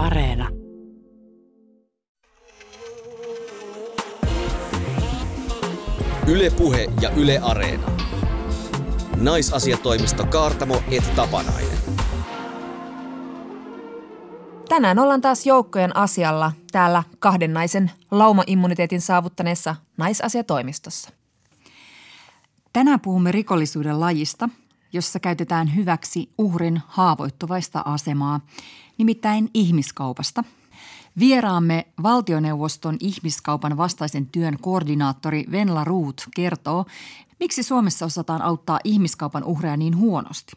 Areena. Ylepuhe ja Yle Areena. Naisasiatoimisto Kaartamo et Tapanainen. Tänään ollaan taas joukkojen asialla täällä kahden naisen laumaimmuniteetin saavuttaneessa naisasiatoimistossa. Tänään puhumme rikollisuuden lajista, jossa käytetään hyväksi uhrin haavoittuvaista asemaa, nimittäin ihmiskaupasta. Vieraamme valtioneuvoston ihmiskaupan vastaisen työn koordinaattori Venla Ruut kertoo, miksi Suomessa osataan auttaa ihmiskaupan uhreja niin huonosti.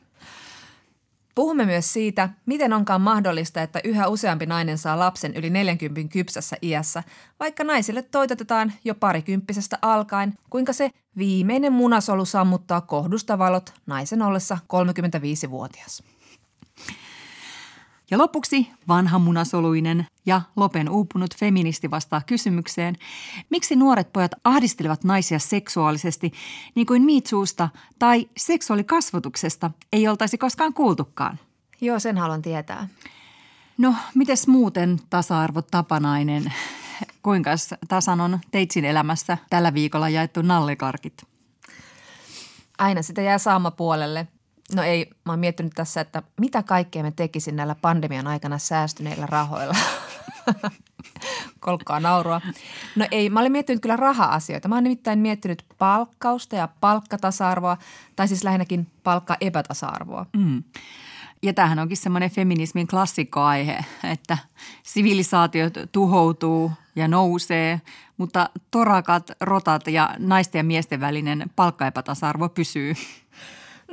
Puhumme myös siitä, miten onkaan mahdollista, että yhä useampi nainen saa lapsen yli 40 kypsässä iässä, vaikka naisille toitotetaan jo parikymppisestä alkaen, kuinka se viimeinen munasolu sammuttaa kohdusta valot naisen ollessa 35-vuotias. Ja lopuksi vanha munasoluinen ja lopen uupunut feministi vastaa kysymykseen, miksi nuoret pojat ahdistelevat naisia seksuaalisesti, niin kuin miitsuusta tai seksuaalikasvatuksesta ei oltaisi koskaan kuultukaan. Joo, sen haluan tietää. No, mites muuten tasa-arvo tapanainen? Kuinka tasan on teitsin elämässä tällä viikolla jaettu nallekarkit? Aina sitä jää saama puolelle. No ei, mä oon miettinyt tässä, että mitä kaikkea me tekisin näillä pandemian aikana säästyneillä rahoilla. Kolkkaa naurua. No ei, mä olin miettinyt kyllä raha-asioita. Mä oon nimittäin miettinyt palkkausta ja palkkatasa-arvoa, tai siis lähinnäkin palkka-epätasa-arvoa. Mm. Ja tämähän onkin semmoinen feminismin klassikkoaihe, että sivilisaatio tuhoutuu ja nousee, mutta torakat, rotat ja naisten ja miesten välinen palkkaepätasa-arvo pysyy.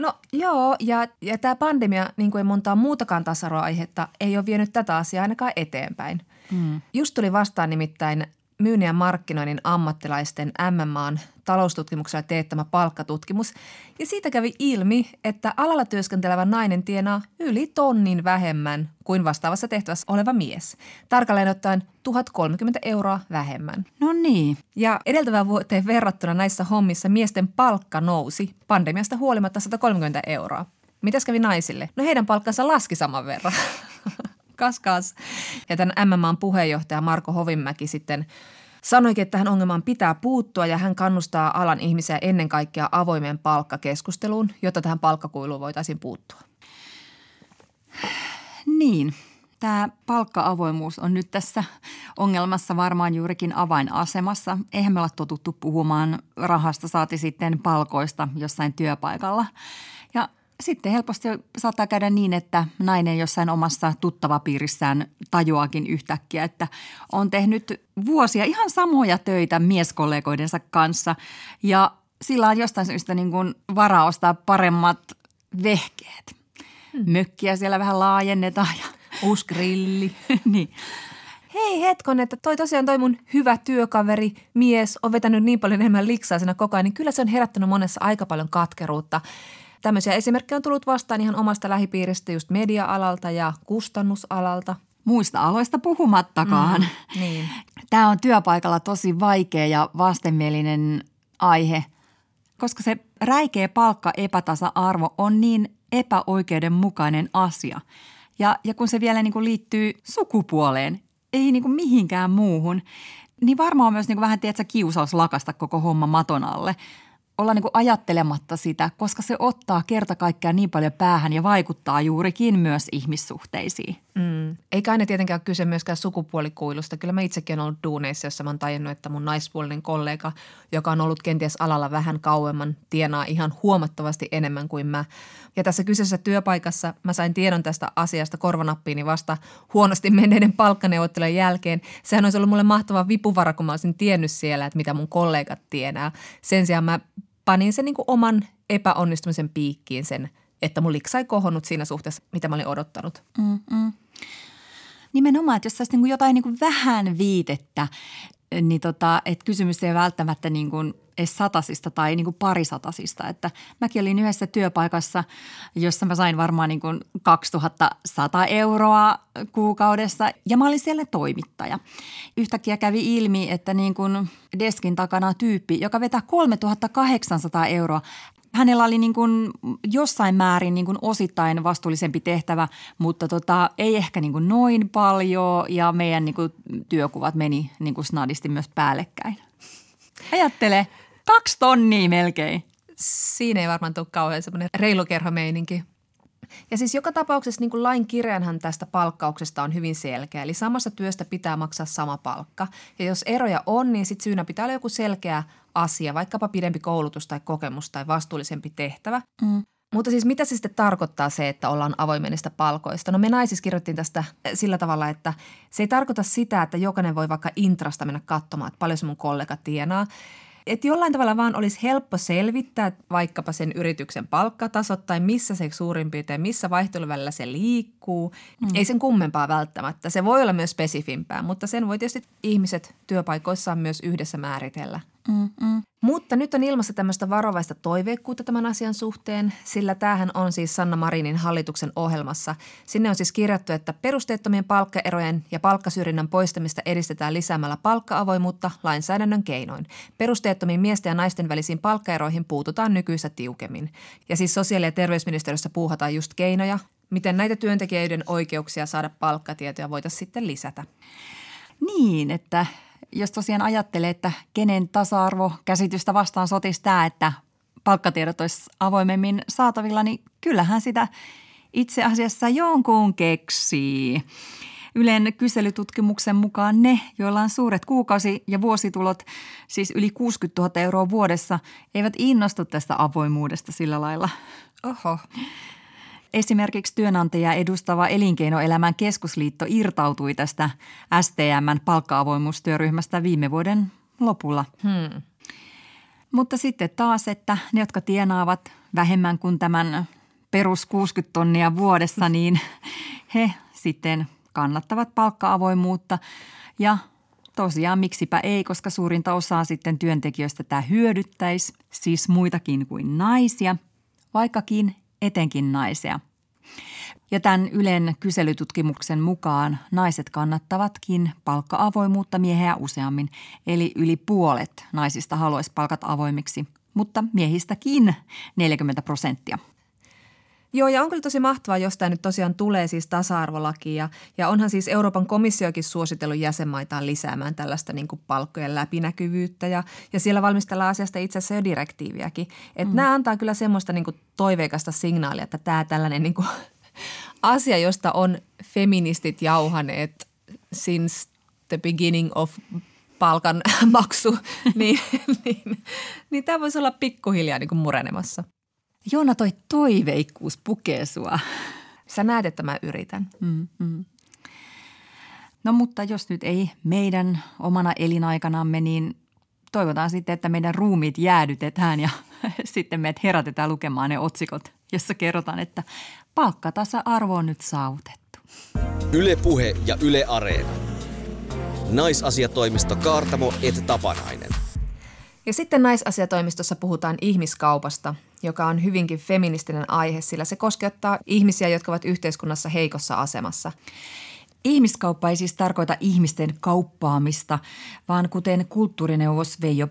No joo, ja, ja tämä pandemia, niin kuin ei montaa muutakaan tasa-arvoaihetta, ei ole vienyt tätä asiaa ainakaan eteenpäin. Mm. Just tuli vastaan nimittäin myynnin ja markkinoinnin ammattilaisten MMAn taloustutkimuksella teettämä palkkatutkimus. Ja siitä kävi ilmi, että alalla työskentelevä nainen tienaa yli tonnin vähemmän kuin vastaavassa tehtävässä oleva mies. Tarkalleen ottaen 1030 euroa vähemmän. No niin. Ja edeltävään vuoteen verrattuna näissä hommissa miesten palkka nousi pandemiasta huolimatta 130 euroa. Mitäs kävi naisille? No heidän palkkansa laski saman verran. kas kas. Ja tämän MMAn puheenjohtaja Marko Hovinmäki sitten sanoikin, että tähän ongelmaan pitää puuttua ja hän kannustaa alan ihmisiä ennen kaikkea avoimeen palkkakeskusteluun, jotta tähän palkkakuiluun voitaisiin puuttua. Niin, tämä palkka-avoimuus on nyt tässä ongelmassa varmaan juurikin avainasemassa. Eihän me olla totuttu puhumaan rahasta saati sitten palkoista jossain työpaikalla. Sitten helposti saattaa käydä niin, että nainen jossain omassa tuttavapiirissään tajuakin yhtäkkiä, että on tehnyt vuosia ihan samoja töitä mieskollegoidensa kanssa ja sillä on jostain syystä niin kuin varaa ostaa paremmat vehkeet. Hmm. Mökkiä siellä vähän laajennetaan ja uusi grilli. niin. Hei hetkon, että toi tosiaan toi mun hyvä työkaveri, mies, on vetänyt niin paljon enemmän liksaa siinä koko ajan, niin kyllä se on herättänyt monessa aika paljon katkeruutta. Tämmöisiä esimerkkejä on tullut vastaan ihan omasta lähipiiristä, just media-alalta ja kustannusalalta. Muista aloista puhumattakaan. Mm, niin. Tämä on työpaikalla tosi vaikea ja vastenmielinen aihe, koska se räikeä palkka epätasa-arvo on niin epäoikeudenmukainen asia. Ja, ja kun se vielä niin kuin liittyy sukupuoleen, ei niin kuin mihinkään muuhun, niin varmaan myös niin kuin vähän tiedätkö, kiusaus lakasta koko homma maton alle – olla niin kuin ajattelematta sitä, koska se ottaa kerta kaikkiaan niin paljon päähän ja vaikuttaa juurikin myös ihmissuhteisiin. Mm. Eikä aina tietenkään ole kyse myöskään sukupuolikuilusta. Kyllä mä itsekin olen ollut duuneissa, jossa mä oon tajunnut, että mun naispuolinen kollega, joka on ollut kenties alalla vähän kauemman, tienaa ihan huomattavasti enemmän kuin mä. Ja tässä kyseisessä työpaikassa mä sain tiedon tästä asiasta korvanappiini vasta huonosti menneiden palkkaneuvottelujen jälkeen. Sehän olisi ollut mulle mahtava vipuvara, kun mä olisin tiennyt siellä, että mitä mun kollegat tienää. Sen sijaan mä panin sen niin kuin oman epäonnistumisen piikkiin sen, että mun liksa ei kohonnut siinä suhteessa, mitä mä olin odottanut. Mm-mm. Nimenomaan, että jos saisi niin jotain niin kuin vähän viitettä, niin tota, että kysymys ei välttämättä niin kuin edes satasista tai niin kuin parisatasista. Että mäkin olin yhdessä työpaikassa, jossa mä sain varmaan niin kuin 2100 euroa kuukaudessa ja mä olin siellä toimittaja. Yhtäkkiä kävi ilmi, että niin kuin deskin takana tyyppi, joka vetää 3800 euroa, Hänellä oli niin kuin jossain määrin niin kuin osittain vastuullisempi tehtävä, mutta tota, ei ehkä niin kuin noin paljon ja meidän niin kuin työkuvat meni niin kuin snadisti myös päällekkäin. Ajattele, kaksi tonnia melkein. Siinä ei varmaan tule kauhean semmoinen reilukerhomeininki. Ja siis joka tapauksessa niin kuin lain kirjanhan tästä palkkauksesta on hyvin selkeä. Eli samasta työstä pitää maksaa sama palkka. Ja jos eroja on, niin sitten syynä pitää olla joku selkeä asia, vaikkapa pidempi koulutus tai kokemus tai vastuullisempi tehtävä. Mm. Mutta siis mitä se sitten tarkoittaa se, että ollaan avoimen niistä palkoista? No me naisissa kirjoittiin tästä sillä tavalla, että se ei tarkoita sitä, että jokainen voi vaikka intrasta mennä katsomaan, että paljon se mun kollega tienaa että jollain tavalla vaan olisi helppo selvittää vaikkapa sen yrityksen palkkatasot tai missä se suurin piirtein, missä vaihteluvälillä se liikkuu. Mm. Ei sen kummempaa välttämättä. Se voi olla myös spesifimpää, mutta sen voi tietysti ihmiset työpaikoissaan myös yhdessä määritellä. Mm-mm. Mutta nyt on ilmassa tämmöistä varovaista toiveikkuutta tämän asian suhteen, sillä tämähän on siis Sanna Marinin hallituksen ohjelmassa. Sinne on siis kirjattu, että perusteettomien palkkaerojen ja palkkasyrjinnän poistamista edistetään lisäämällä palkka-avoimuutta lainsäädännön keinoin. Perusteettomiin miesten ja naisten välisiin palkkaeroihin puututaan nykyistä tiukemmin. Ja siis sosiaali- ja terveysministeriössä puuhataan just keinoja, miten näitä työntekijöiden oikeuksia saada palkkatietoja voitaisiin sitten lisätä. Niin, että jos tosiaan ajattelee, että kenen tasa-arvokäsitystä vastaan sotisi tämä, että palkkatiedot olisi avoimemmin saatavilla, niin kyllähän sitä itse asiassa jonkun keksii. Ylen kyselytutkimuksen mukaan ne, joilla on suuret kuukausi- ja vuositulot, siis yli 60 000 euroa vuodessa, eivät innostu tästä avoimuudesta sillä lailla. Oho. Esimerkiksi työnantaja edustava elinkeinoelämän keskusliitto irtautui tästä STMn palkka-avoimuustyöryhmästä viime vuoden lopulla. Hmm. Mutta sitten taas, että ne, jotka tienaavat vähemmän kuin tämän perus 60 tonnia vuodessa, niin he sitten kannattavat palkka-avoimuutta ja tosiaan miksipä ei, koska suurinta osaa sitten työntekijöistä tämä hyödyttäisi, siis muitakin kuin naisia, vaikkakin etenkin naisia. Ja tämän Ylen kyselytutkimuksen mukaan naiset kannattavatkin palkka-avoimuutta mieheä useammin, eli yli puolet naisista haluaisi palkat avoimiksi, mutta miehistäkin 40 prosenttia. Joo, ja on kyllä tosi mahtavaa, jos tämä nyt tosiaan tulee siis tasa-arvolaki. Ja, ja onhan siis Euroopan komissiokin suositellut jäsenmaitaan lisäämään tällaista niin kuin palkkojen läpinäkyvyyttä. Ja, ja siellä valmistellaan asiasta itse asiassa jo direktiiviäkin. Että mm. nämä antaa kyllä semmoista niin kuin toiveikasta signaalia, että tämä tällainen niin kuin asia, josta on feministit jauhaneet since the beginning of palkan maksu, niin, niin, niin tämä voisi olla pikkuhiljaa niin kuin murenemassa. Joona, toi toiveikkuus pukee sua. Sä näet, että mä yritän. Mm, mm. No mutta jos nyt ei meidän omana elinaikanamme, niin toivotaan sitten, että meidän ruumiit jäädytetään ja sitten meidät herätetään lukemaan ne otsikot, jossa kerrotaan, että palkkatasa-arvo on nyt saavutettu. Ylepuhe ja Yle Areena. Naisasiatoimisto Kaartamo et Tapanainen. Ja sitten naisasiatoimistossa puhutaan ihmiskaupasta, joka on hyvinkin feministinen aihe, sillä se koskettaa ihmisiä, jotka ovat yhteiskunnassa heikossa asemassa. Ihmiskauppa ei siis tarkoita ihmisten kauppaamista, vaan kuten kulttuurineuvos Veijo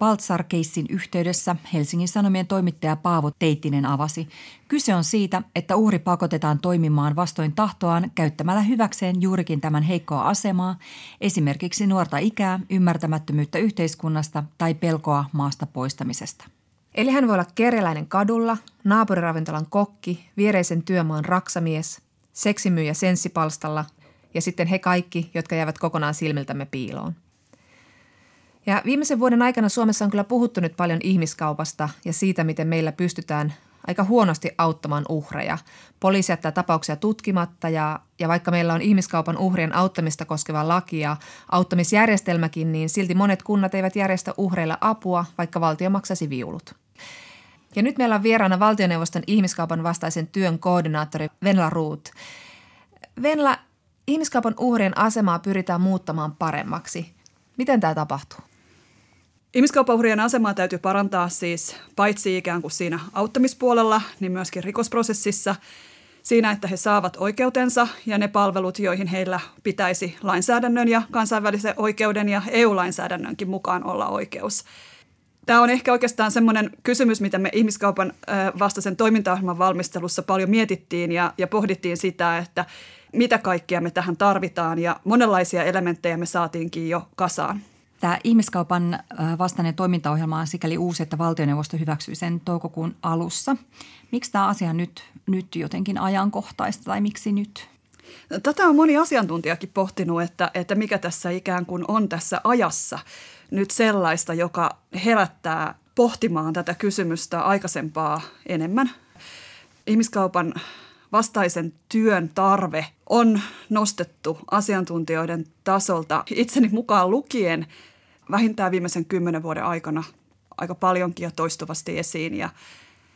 keissin yhteydessä Helsingin Sanomien toimittaja Paavo Teittinen avasi. Kyse on siitä, että uhri pakotetaan toimimaan vastoin tahtoaan käyttämällä hyväkseen juurikin tämän heikkoa asemaa, esimerkiksi nuorta ikää, ymmärtämättömyyttä yhteiskunnasta tai pelkoa maasta poistamisesta. Eli hän voi olla kerjäläinen kadulla, naapuriravintolan kokki, viereisen työmaan raksamies, seksimyyjä senssipalstalla – ja sitten he kaikki, jotka jäävät kokonaan silmiltämme piiloon. Ja viimeisen vuoden aikana Suomessa on kyllä puhuttu nyt paljon ihmiskaupasta ja siitä, miten meillä pystytään aika huonosti auttamaan uhreja. Poliisi jättää tapauksia tutkimatta ja, ja vaikka meillä on ihmiskaupan uhrien auttamista koskeva laki ja auttamisjärjestelmäkin, niin silti monet kunnat eivät järjestä uhreilla apua, vaikka valtio maksaisi viulut. Ja nyt meillä on vieraana valtioneuvoston ihmiskaupan vastaisen työn koordinaattori Venla Ruut. Venla, Ihmiskaupan uhrien asemaa pyritään muuttamaan paremmaksi. Miten tämä tapahtuu? Ihmiskaupan uhrien asemaa täytyy parantaa siis paitsi ikään kuin siinä auttamispuolella, niin myöskin rikosprosessissa siinä, että he saavat oikeutensa ja ne palvelut, joihin heillä pitäisi lainsäädännön ja kansainvälisen oikeuden ja EU-lainsäädännönkin mukaan olla oikeus. Tämä on ehkä oikeastaan semmoinen kysymys, mitä me ihmiskaupan vastaisen toimintaohjelman valmistelussa paljon mietittiin ja, ja pohdittiin sitä, että mitä kaikkia me tähän tarvitaan ja monenlaisia elementtejä me saatiinkin jo kasaan. Tämä ihmiskaupan vastainen toimintaohjelma on sikäli uusi, että valtioneuvosto hyväksyi sen toukokuun alussa. Miksi tämä asia nyt, nyt jotenkin ajankohtaista tai miksi nyt? Tätä on moni asiantuntijakin pohtinut, että, että mikä tässä ikään kuin on tässä ajassa nyt sellaista, joka herättää pohtimaan tätä kysymystä aikaisempaa enemmän. Ihmiskaupan vastaisen työn tarve on nostettu asiantuntijoiden tasolta itseni mukaan lukien vähintään viimeisen kymmenen vuoden aikana aika paljonkin ja toistuvasti esiin. Ja,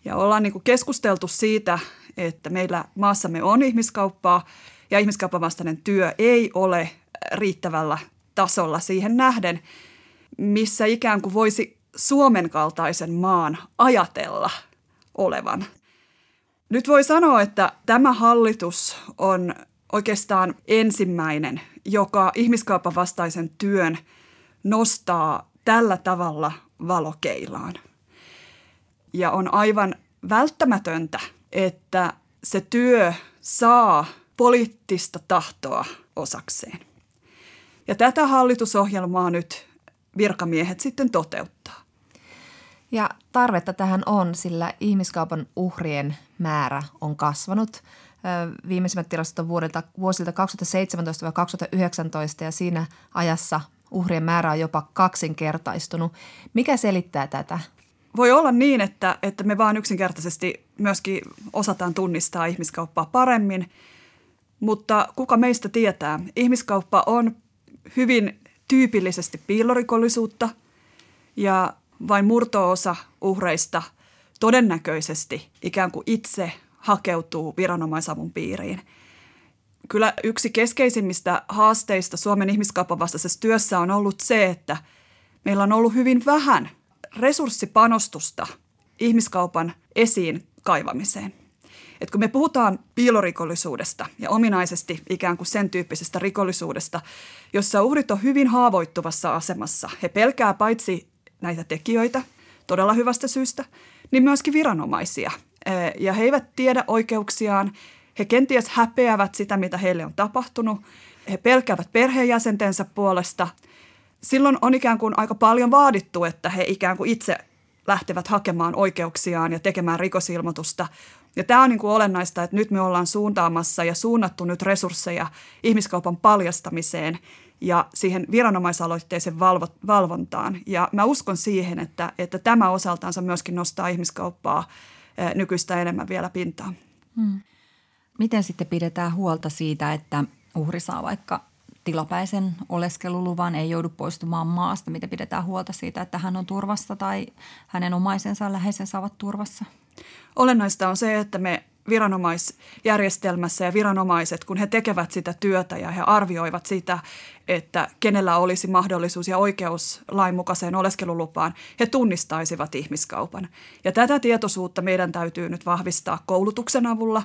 ja ollaan niin kuin keskusteltu siitä, että meillä maassamme on ihmiskauppaa ja ihmiskaupan vastainen työ ei ole riittävällä tasolla siihen nähden, missä ikään kuin voisi Suomen kaltaisen maan ajatella olevan. Nyt voi sanoa, että tämä hallitus on oikeastaan ensimmäinen, joka ihmiskaupan vastaisen työn nostaa tällä tavalla valokeilaan. Ja on aivan välttämätöntä, että se työ saa poliittista tahtoa osakseen. Ja tätä hallitusohjelmaa nyt virkamiehet sitten toteuttaa. Ja tarvetta tähän on, sillä ihmiskaupan uhrien määrä on kasvanut. Viimeisimmät tilastot on vuodelta, vuosilta 2017-2019 ja siinä ajassa uhrien määrä on jopa kaksinkertaistunut. Mikä selittää tätä? Voi olla niin, että, että me vaan yksinkertaisesti myöskin osataan tunnistaa ihmiskauppaa paremmin, mutta kuka meistä tietää? Ihmiskauppa on hyvin tyypillisesti piilorikollisuutta ja vain murtoosa uhreista todennäköisesti ikään kuin itse hakeutuu viranomaisavun piiriin. Kyllä yksi keskeisimmistä haasteista Suomen ihmiskaupan vastaisessa työssä on ollut se, että meillä on ollut hyvin vähän resurssipanostusta ihmiskaupan esiin kaivamiseen. Et kun me puhutaan piilorikollisuudesta ja ominaisesti ikään kuin sen tyyppisestä rikollisuudesta, jossa uhrit on hyvin haavoittuvassa asemassa, he pelkää paitsi näitä tekijöitä todella hyvästä syystä, niin myöskin viranomaisia. Ja he eivät tiedä oikeuksiaan, he kenties häpeävät sitä, mitä heille on tapahtunut, he pelkäävät perheenjäsentensä puolesta. Silloin on ikään kuin aika paljon vaadittu, että he ikään kuin itse lähtevät hakemaan oikeuksiaan ja tekemään rikosilmoitusta. Ja tämä on niin kuin olennaista, että nyt me ollaan suuntaamassa ja suunnattu nyt resursseja ihmiskaupan paljastamiseen ja siihen viranomaisaloitteisen valvo, valvontaan. Ja mä uskon siihen, että, että tämä osaltaansa myöskin nostaa ihmiskauppaa nykyistä enemmän vielä pintaan. Hmm. Miten sitten pidetään huolta siitä, että uhri saa vaikka tilapäisen oleskeluluvan, ei joudu poistumaan maasta? Miten pidetään huolta siitä, että hän on turvassa tai hänen omaisensa ja läheisensä ovat turvassa? Olennaista on se, että me viranomaisjärjestelmässä ja viranomaiset, kun he tekevät sitä työtä ja he arvioivat sitä, että kenellä olisi mahdollisuus ja oikeus lainmukaiseen oleskelulupaan, he tunnistaisivat ihmiskaupan. Ja tätä tietoisuutta meidän täytyy nyt vahvistaa koulutuksen avulla.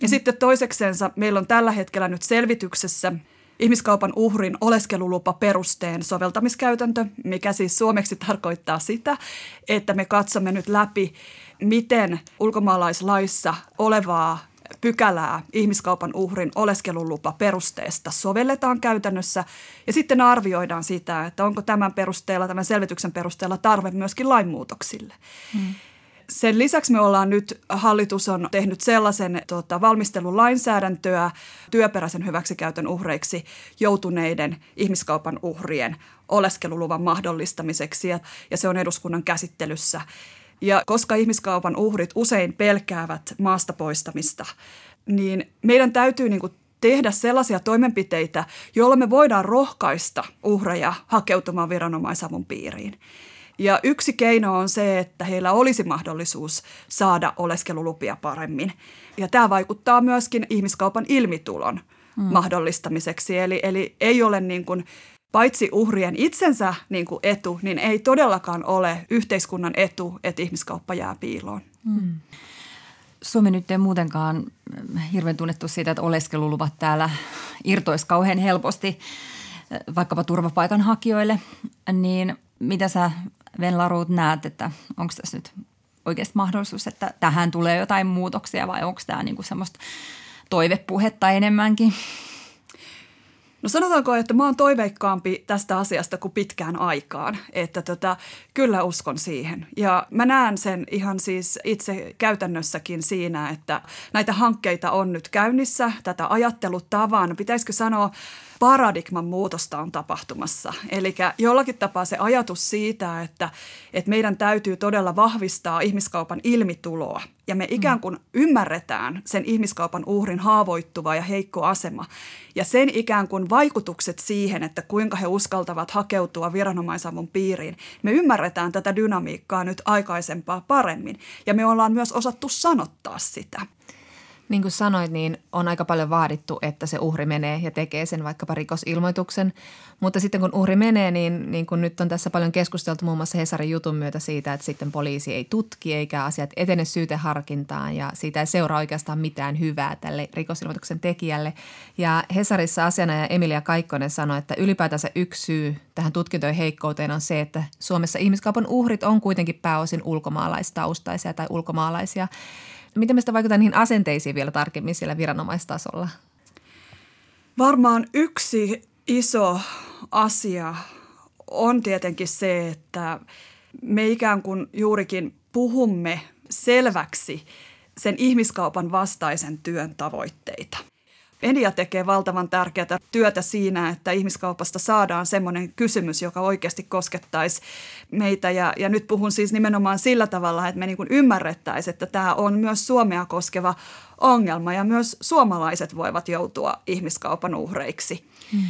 Ja mm. sitten toiseksensa meillä on tällä hetkellä nyt selvityksessä ihmiskaupan uhrin oleskelulupa perusteen soveltamiskäytäntö, mikä siis suomeksi tarkoittaa sitä, että me katsomme nyt läpi, miten ulkomaalaislaissa olevaa pykälää ihmiskaupan uhrin oleskelulupa perusteesta sovelletaan käytännössä ja sitten arvioidaan sitä, että onko tämän perusteella, tämän selvityksen perusteella tarve myöskin lainmuutoksille. Hmm. Sen lisäksi me ollaan nyt, hallitus on tehnyt sellaisen tota, valmistelun lainsäädäntöä työperäisen hyväksikäytön uhreiksi joutuneiden ihmiskaupan uhrien oleskeluluvan mahdollistamiseksi ja, ja se on eduskunnan käsittelyssä. Ja koska ihmiskaupan uhrit usein pelkäävät maasta poistamista, niin meidän täytyy niin kuin tehdä sellaisia toimenpiteitä, joilla me voidaan rohkaista uhreja hakeutumaan viranomaisavun piiriin. Ja yksi keino on se, että heillä olisi mahdollisuus saada oleskelulupia paremmin. Ja tämä vaikuttaa myöskin ihmiskaupan ilmitulon mm. mahdollistamiseksi. Eli, eli ei ole niin kuin paitsi uhrien itsensä niin kuin etu, niin ei todellakaan ole yhteiskunnan etu, että ihmiskauppa jää piiloon. Mm. Suomi nyt ei muutenkaan hirveän tunnettu siitä, että oleskeluluvat täällä irtoisi kauhean helposti vaikkapa turvapaikanhakijoille, niin mitä sä Venlaruut näet, että onko tässä nyt oikeasti mahdollisuus, että tähän tulee jotain muutoksia vai onko tämä niinku semmoista toivepuhetta enemmänkin? No sanotaanko, että mä oon toiveikkaampi tästä asiasta kuin pitkään aikaan, että tota, kyllä uskon siihen. Ja mä näen sen ihan siis itse käytännössäkin siinä, että näitä hankkeita on nyt käynnissä, tätä ajattelutavan, pitäisikö sanoa paradigman muutosta on tapahtumassa. Eli jollakin tapaa se ajatus siitä, että, että meidän täytyy todella vahvistaa ihmiskaupan ilmituloa. Ja me ikään kuin ymmärretään sen ihmiskaupan uhrin haavoittuva ja heikko asema. Ja sen ikään kuin vaikutukset siihen, että kuinka he uskaltavat hakeutua viranomaisavun piiriin. Me ymmärretään tätä dynamiikkaa nyt aikaisempaa paremmin. Ja me ollaan myös osattu sanottaa sitä niin kuin sanoit, niin on aika paljon vaadittu, että se uhri menee ja tekee sen vaikkapa rikosilmoituksen. Mutta sitten kun uhri menee, niin, niin kuin nyt on tässä paljon keskusteltu muun muassa Hesarin jutun myötä siitä, että sitten poliisi ei tutki eikä asiat etene syyteharkintaan ja siitä ei seuraa oikeastaan mitään hyvää tälle rikosilmoituksen tekijälle. Ja Hesarissa asianaja Emilia Kaikkonen sanoi, että ylipäätänsä yksi syy tähän tutkintojen heikkouteen on se, että Suomessa ihmiskaupan uhrit on kuitenkin pääosin ulkomaalaistaustaisia tai ulkomaalaisia – Miten me sitä vaikuttaa niihin asenteisiin vielä tarkemmin siellä viranomaistasolla? Varmaan yksi iso asia on tietenkin se, että me ikään kuin juurikin puhumme selväksi sen ihmiskaupan vastaisen työn tavoitteita – Media tekee valtavan tärkeää työtä siinä, että ihmiskaupasta saadaan semmoinen kysymys, joka oikeasti koskettaisi meitä. Ja, ja nyt puhun siis nimenomaan sillä tavalla, että me niin ymmärrettäisiin, että tämä on myös Suomea koskeva ongelma ja myös suomalaiset voivat joutua ihmiskaupan uhreiksi. Hmm.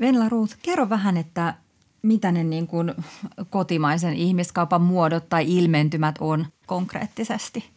Venla Ruth, kerro vähän, että mitä ne niin kuin kotimaisen ihmiskaupan muodot tai ilmentymät on konkreettisesti?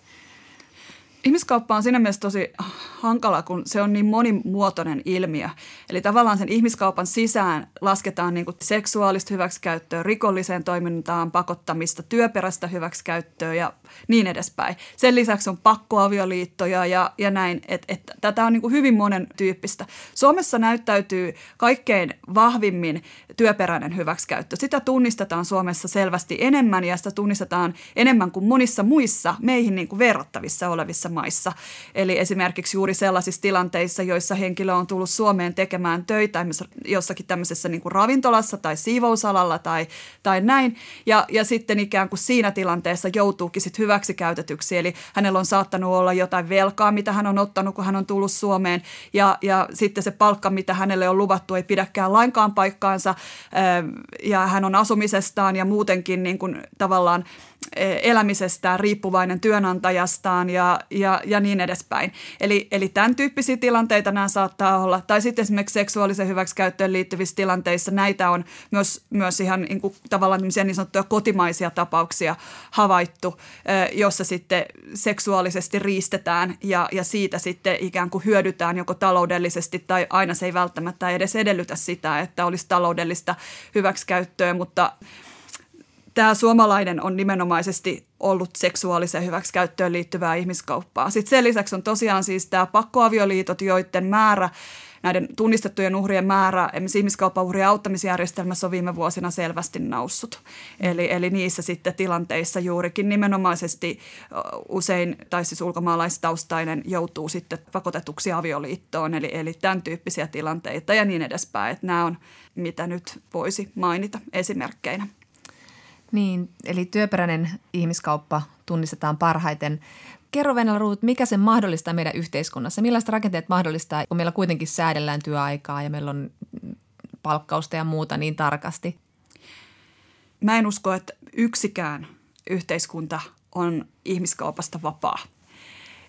Ihmiskauppa on siinä mielessä tosi hankala, kun se on niin monimuotoinen ilmiö. Eli tavallaan sen ihmiskaupan sisään lasketaan niin seksuaalista hyväksikäyttöä, rikolliseen toimintaan pakottamista, työperäistä hyväksikäyttöä ja niin edespäin. Sen lisäksi on pakkoavioliittoja ja, ja näin. Et, et, tätä on niin hyvin monen tyyppistä. Suomessa näyttäytyy kaikkein vahvimmin työperäinen hyväksikäyttö. Sitä tunnistetaan Suomessa selvästi enemmän ja sitä tunnistetaan enemmän kuin monissa muissa meihin niin verrattavissa olevissa maissa. Eli esimerkiksi juuri sellaisissa tilanteissa, joissa henkilö on tullut Suomeen tekemään töitä jossakin tämmöisessä niin kuin ravintolassa tai siivousalalla tai, tai näin. Ja, ja sitten ikään kuin siinä tilanteessa joutuukin sit hyväksikäytetyksi. Eli hänellä on saattanut olla jotain velkaa, mitä hän on ottanut, kun hän on tullut Suomeen. Ja, ja sitten se palkka, mitä hänelle on luvattu, ei pidäkään lainkaan paikkaansa. Ja hän on asumisestaan ja muutenkin niin kuin tavallaan elämisestään riippuvainen työnantajastaan ja, ja, ja niin edespäin. Eli, eli tämän tyyppisiä tilanteita nämä saattaa olla. Tai sitten esimerkiksi seksuaalisen hyväksikäyttöön liittyvissä tilanteissa näitä on myös, myös ihan niin kuin, tavallaan niin sanottuja kotimaisia tapauksia havaittu, jossa sitten seksuaalisesti riistetään ja, ja siitä sitten ikään kuin hyödytään joko taloudellisesti tai aina se ei välttämättä edes edellytä sitä, että olisi taloudellista hyväksikäyttöä, mutta – tämä suomalainen on nimenomaisesti ollut seksuaaliseen hyväksikäyttöön liittyvää ihmiskauppaa. Sitten sen lisäksi on tosiaan siis tämä pakkoavioliitot, joiden määrä, näiden tunnistettujen uhrien määrä esimerkiksi ihmiskauppauhrien auttamisjärjestelmässä on viime vuosina selvästi noussut. Eli, eli niissä sitten tilanteissa juurikin nimenomaisesti usein, tai siis ulkomaalaistaustainen joutuu sitten pakotetuksi avioliittoon, eli, eli tämän tyyppisiä tilanteita ja niin edespäin. Että nämä on, mitä nyt voisi mainita esimerkkeinä. Niin, eli työperäinen ihmiskauppa tunnistetaan parhaiten. Kerro Venäjä Ruut, mikä se mahdollistaa meidän yhteiskunnassa? Millaiset rakenteet mahdollistaa, kun meillä kuitenkin säädellään työaikaa ja meillä on palkkausta ja muuta niin tarkasti? Mä en usko, että yksikään yhteiskunta on ihmiskaupasta vapaa.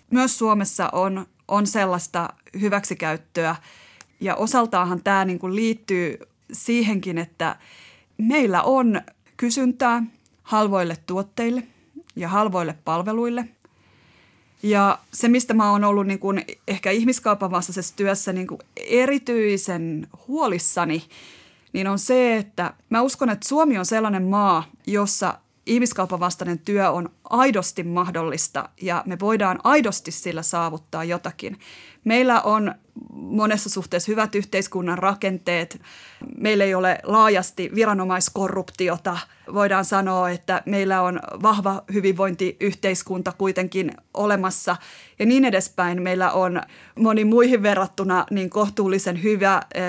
Myös Suomessa on, on sellaista hyväksikäyttöä ja osaltaahan tämä niin kuin liittyy siihenkin, että meillä on kysyntää halvoille tuotteille ja halvoille palveluille. Ja se, mistä mä oon ollut niin kuin ehkä ihmiskaupan vastaisessa työssä niin kuin erityisen huolissani, niin on se, että mä uskon, että Suomi on sellainen maa, jossa ihmiskaupan vastainen työ on aidosti mahdollista ja me voidaan aidosti sillä saavuttaa jotakin. Meillä on monessa suhteessa hyvät yhteiskunnan rakenteet. Meillä ei ole laajasti viranomaiskorruptiota. Voidaan sanoa, että meillä on vahva hyvinvointiyhteiskunta kuitenkin olemassa ja niin edespäin. Meillä on moni muihin verrattuna niin kohtuullisen hyvä eh,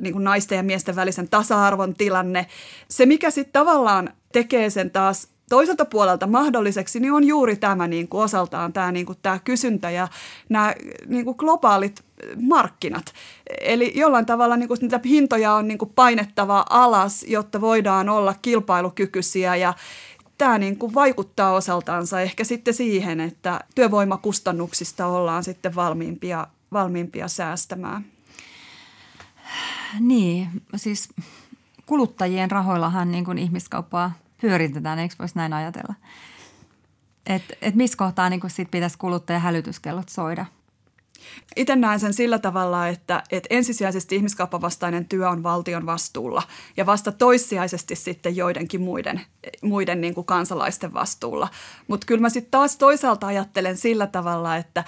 niin kuin naisten ja miesten välisen tasa-arvon tilanne. Se, mikä sitten tavallaan tekee sen taas toiselta puolelta mahdolliseksi, niin on juuri tämä niin kuin osaltaan tämä, niin kuin tämä kysyntä ja nämä niin kuin globaalit markkinat. Eli jollain tavalla niin kuin niitä hintoja on niin kuin painettava alas, jotta voidaan olla kilpailukykyisiä ja tämä niin kuin vaikuttaa osaltaansa ehkä sitten siihen, että työvoimakustannuksista ollaan sitten valmiimpia, valmiimpia säästämään. Niin, siis kuluttajien rahoillahan niin kuin ihmiskauppaa pyöritetään, eikö voisi näin ajatella? Että et missä kohtaa niin sit pitäisi kuluttaja hälytyskellot soida? Itse näen sen sillä tavalla, että, että ensisijaisesti ihmiskauppavastainen työ on valtion vastuulla ja vasta toissijaisesti sitten joidenkin muiden, muiden niin kuin kansalaisten vastuulla. Mutta kyllä mä sitten taas toisaalta ajattelen sillä tavalla, että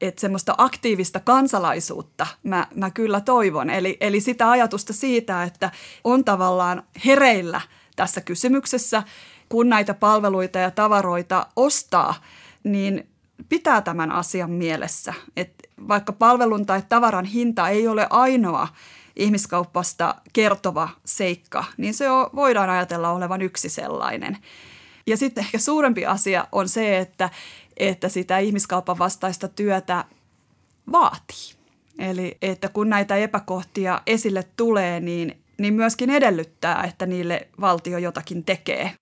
että semmoista aktiivista kansalaisuutta mä, mä kyllä toivon. Eli, eli sitä ajatusta siitä, että on tavallaan hereillä – tässä kysymyksessä. Kun näitä palveluita ja tavaroita ostaa, niin pitää tämän asian mielessä. Että vaikka palvelun tai tavaran hinta ei ole ainoa ihmiskauppasta kertova seikka, niin se on, voidaan ajatella olevan yksi sellainen. Ja sitten ehkä suurempi asia on se, että, että sitä ihmiskaupan vastaista työtä vaatii. Eli että kun näitä epäkohtia esille tulee, niin niin myöskin edellyttää, että niille valtio jotakin tekee.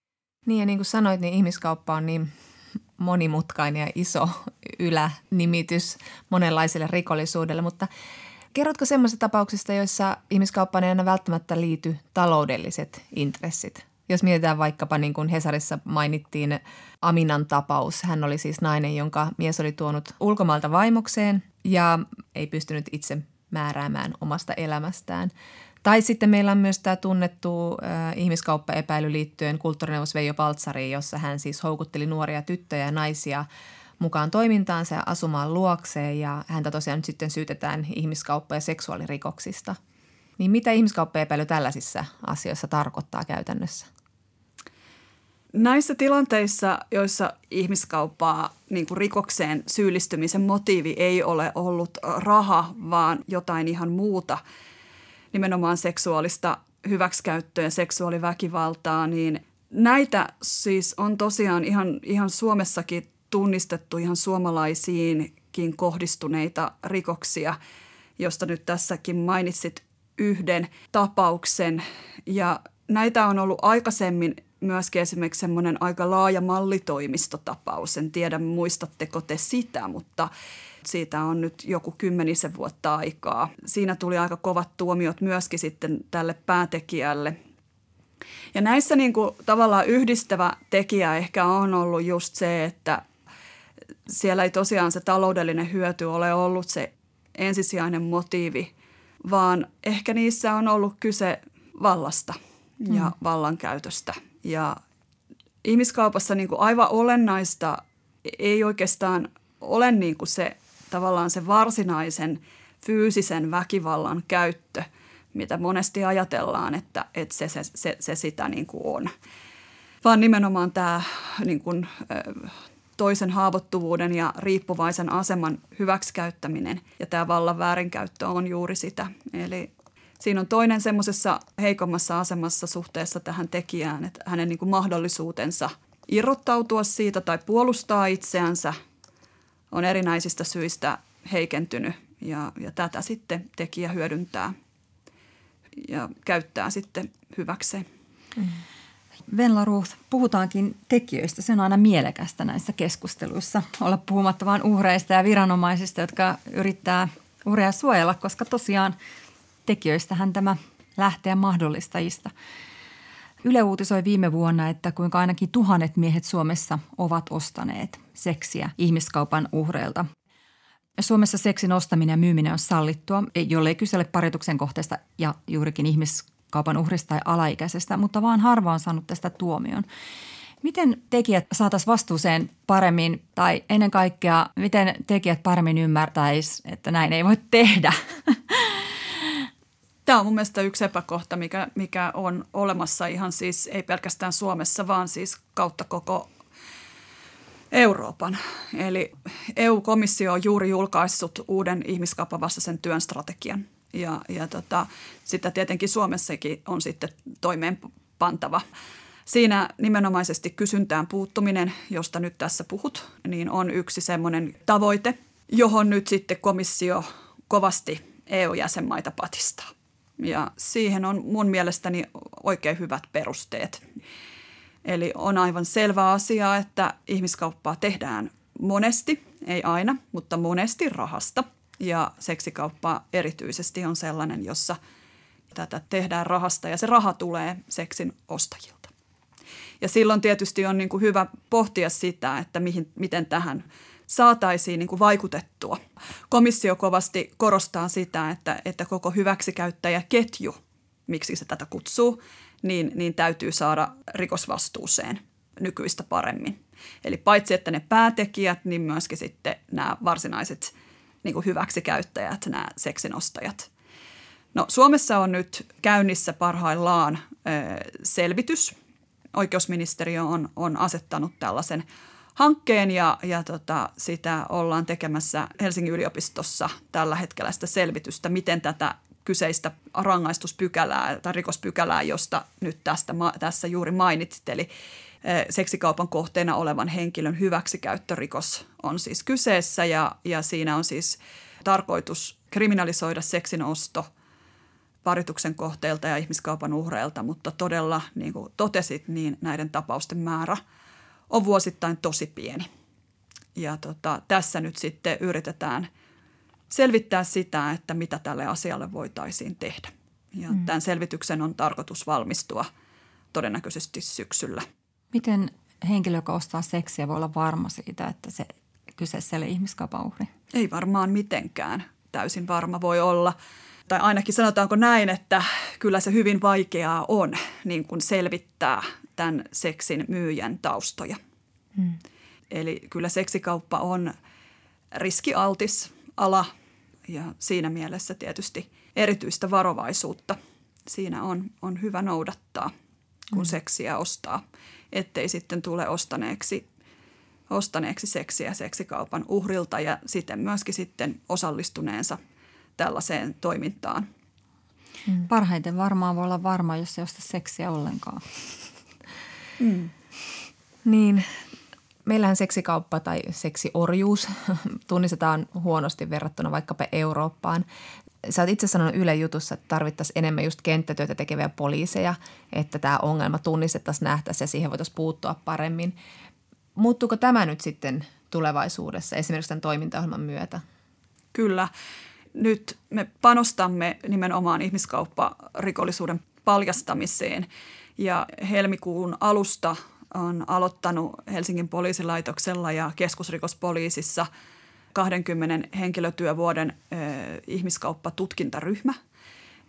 Niin ja niin kuin sanoit, niin ihmiskauppa on niin monimutkainen ja iso ylänimitys monenlaiselle rikollisuudelle, mutta kerrotko semmoisista tapauksista, joissa ihmiskauppaan ei aina välttämättä liity taloudelliset intressit? Jos mietitään vaikkapa niin kuin Hesarissa mainittiin Aminan tapaus. Hän oli siis nainen, jonka mies oli tuonut ulkomailta vaimokseen ja ei pystynyt itse määräämään omasta elämästään. Tai sitten meillä on myös tämä tunnettu äh, ihmiskauppaepäily liittyen kulttuurineuvos Veijo Paltsariin, jossa hän siis houkutteli nuoria tyttöjä ja naisia mukaan toimintaansa ja asumaan luokseen ja häntä tosiaan nyt sitten syytetään ihmiskauppa- ja seksuaalirikoksista. Niin mitä ihmiskauppaepäily tällaisissa asioissa tarkoittaa käytännössä? Näissä tilanteissa, joissa ihmiskauppaa niin kuin rikokseen syyllistymisen motiivi ei ole ollut raha, vaan jotain ihan muuta – nimenomaan seksuaalista hyväksikäyttöä seksuaaliväkivaltaa, niin näitä siis on tosiaan ihan, ihan Suomessakin tunnistettu ihan suomalaisiinkin kohdistuneita rikoksia, josta nyt tässäkin mainitsit yhden tapauksen. Ja näitä on ollut aikaisemmin myöskin esimerkiksi semmoinen aika laaja mallitoimistotapaus. En tiedä, muistatteko te sitä, mutta siitä on nyt joku kymmenisen vuotta aikaa. Siinä tuli aika kovat tuomiot myöskin sitten tälle päätekijälle. Ja näissä niin kuin tavallaan yhdistävä tekijä ehkä on ollut just se, että siellä ei tosiaan se taloudellinen hyöty ole ollut se ensisijainen motiivi, vaan ehkä niissä on ollut kyse vallasta ja mm. vallankäytöstä. Ja ihmiskaupassa niin kuin aivan olennaista ei oikeastaan ole niin kuin se tavallaan se varsinaisen fyysisen väkivallan käyttö, mitä monesti ajatellaan, että, että se, se, se, se sitä niin kuin on. Vaan nimenomaan tämä niin kuin, toisen haavoittuvuuden ja riippuvaisen aseman hyväksikäyttäminen ja tämä vallan väärinkäyttö on juuri sitä. Eli siinä on toinen semmoisessa heikommassa asemassa suhteessa tähän tekijään, että hänen niin kuin mahdollisuutensa irrottautua siitä tai puolustaa itseänsä on erinäisistä syistä heikentynyt ja, ja tätä sitten tekijä hyödyntää ja käyttää sitten hyväkseen. Mm. Venla Ruth, puhutaankin tekijöistä. Se on aina mielekästä näissä keskusteluissa olla puhumatta vain uhreista ja viranomaisista, jotka yrittää uhreja suojella, koska tosiaan tekijöistähän tämä lähtee mahdollistajista. Yle uutisoi viime vuonna, että kuinka ainakin tuhannet miehet Suomessa ovat ostaneet seksiä ihmiskaupan uhreilta. Suomessa seksin ostaminen ja myyminen on sallittua, jollei kysele parituksen kohteesta ja juurikin ihmiskaupan uhrista tai alaikäisestä, mutta vaan harva on saanut tästä tuomion. Miten tekijät saataisiin vastuuseen paremmin tai ennen kaikkea, miten tekijät paremmin ymmärtäisi, että näin ei voi tehdä? Tämä on mun mielestä yksi epäkohta, mikä, mikä on olemassa ihan siis ei pelkästään Suomessa, vaan siis kautta koko Euroopan. Eli EU-komissio on juuri julkaissut uuden ihmiskaupan vastaisen työn strategian. Ja, ja tota, sitä tietenkin Suomessakin on sitten toimeenpantava. Siinä nimenomaisesti kysyntään puuttuminen, josta nyt tässä puhut, niin on yksi semmoinen tavoite, johon nyt sitten komissio kovasti EU-jäsenmaita patistaa. Ja siihen on mun mielestäni oikein hyvät perusteet. Eli on aivan selvä asia, että ihmiskauppaa tehdään monesti, ei aina, mutta monesti rahasta. Ja seksikauppa erityisesti on sellainen, jossa tätä tehdään rahasta ja se raha tulee seksin ostajilta. Ja silloin tietysti on niin kuin hyvä pohtia sitä, että mihin, miten tähän saataisiin niin kuin vaikutettua. Komissio kovasti korostaa sitä, että, että koko hyväksikäyttäjäketju, miksi se tätä kutsuu, niin, niin täytyy saada rikosvastuuseen nykyistä paremmin. Eli paitsi että ne päätekijät, niin myöskin sitten nämä varsinaiset niin kuin hyväksikäyttäjät, nämä seksinostajat. No, Suomessa on nyt käynnissä parhaillaan ö, selvitys. Oikeusministeriö on, on asettanut tällaisen hankkeen ja, ja tota, sitä ollaan tekemässä Helsingin yliopistossa tällä hetkellä sitä selvitystä, miten tätä kyseistä rangaistuspykälää tai rikospykälää, josta nyt tästä, tässä juuri mainitsit, eli e, seksikaupan kohteena olevan henkilön hyväksikäyttörikos on siis kyseessä ja, ja siinä on siis tarkoitus kriminalisoida seksin osto parituksen kohteelta ja ihmiskaupan uhreilta, mutta todella, niin kuin totesit, niin näiden tapausten määrä on vuosittain tosi pieni. Ja tota, tässä nyt sitten yritetään – selvittää sitä, että mitä tälle asialle voitaisiin tehdä. Ja mm. tämän selvityksen on tarkoitus valmistua todennäköisesti syksyllä. Miten henkilö, joka ostaa seksiä, voi olla varma siitä, että se kyseessä ei ihmiskaupan uhri? Ei varmaan mitenkään täysin varma voi olla. Tai ainakin sanotaanko näin, että kyllä se hyvin vaikeaa on niin kuin selvittää tämän seksin myyjän taustoja. Hmm. Eli kyllä seksikauppa on riskialtis ala ja siinä mielessä tietysti erityistä varovaisuutta siinä on, on hyvä noudattaa, kun mm. seksiä ostaa, ettei sitten tule ostaneeksi, ostaneeksi seksiä seksikaupan uhrilta ja sitten myöskin sitten osallistuneensa tällaiseen toimintaan. Mm. Parhaiten varmaan voi olla varma, jos ei osta seksiä ollenkaan. Mm. Niin, meillähän seksikauppa tai seksiorjuus tunnistetaan huonosti verrattuna vaikkapa Eurooppaan. Sä oot itse sanonut Yle jutussa, että tarvittaisiin enemmän just kenttätyötä tekeviä poliiseja, että tämä ongelma tunnistettaisiin, nähtäisiin ja siihen voitaisiin puuttua paremmin. Muuttuuko tämä nyt sitten tulevaisuudessa esimerkiksi tämän toimintaohjelman myötä? Kyllä. Nyt me panostamme nimenomaan ihmiskaupparikollisuuden paljastamiseen ja helmikuun alusta on aloittanut Helsingin poliisilaitoksella ja keskusrikospoliisissa 20 henkilötyövuoden ihmiskauppatutkintaryhmä.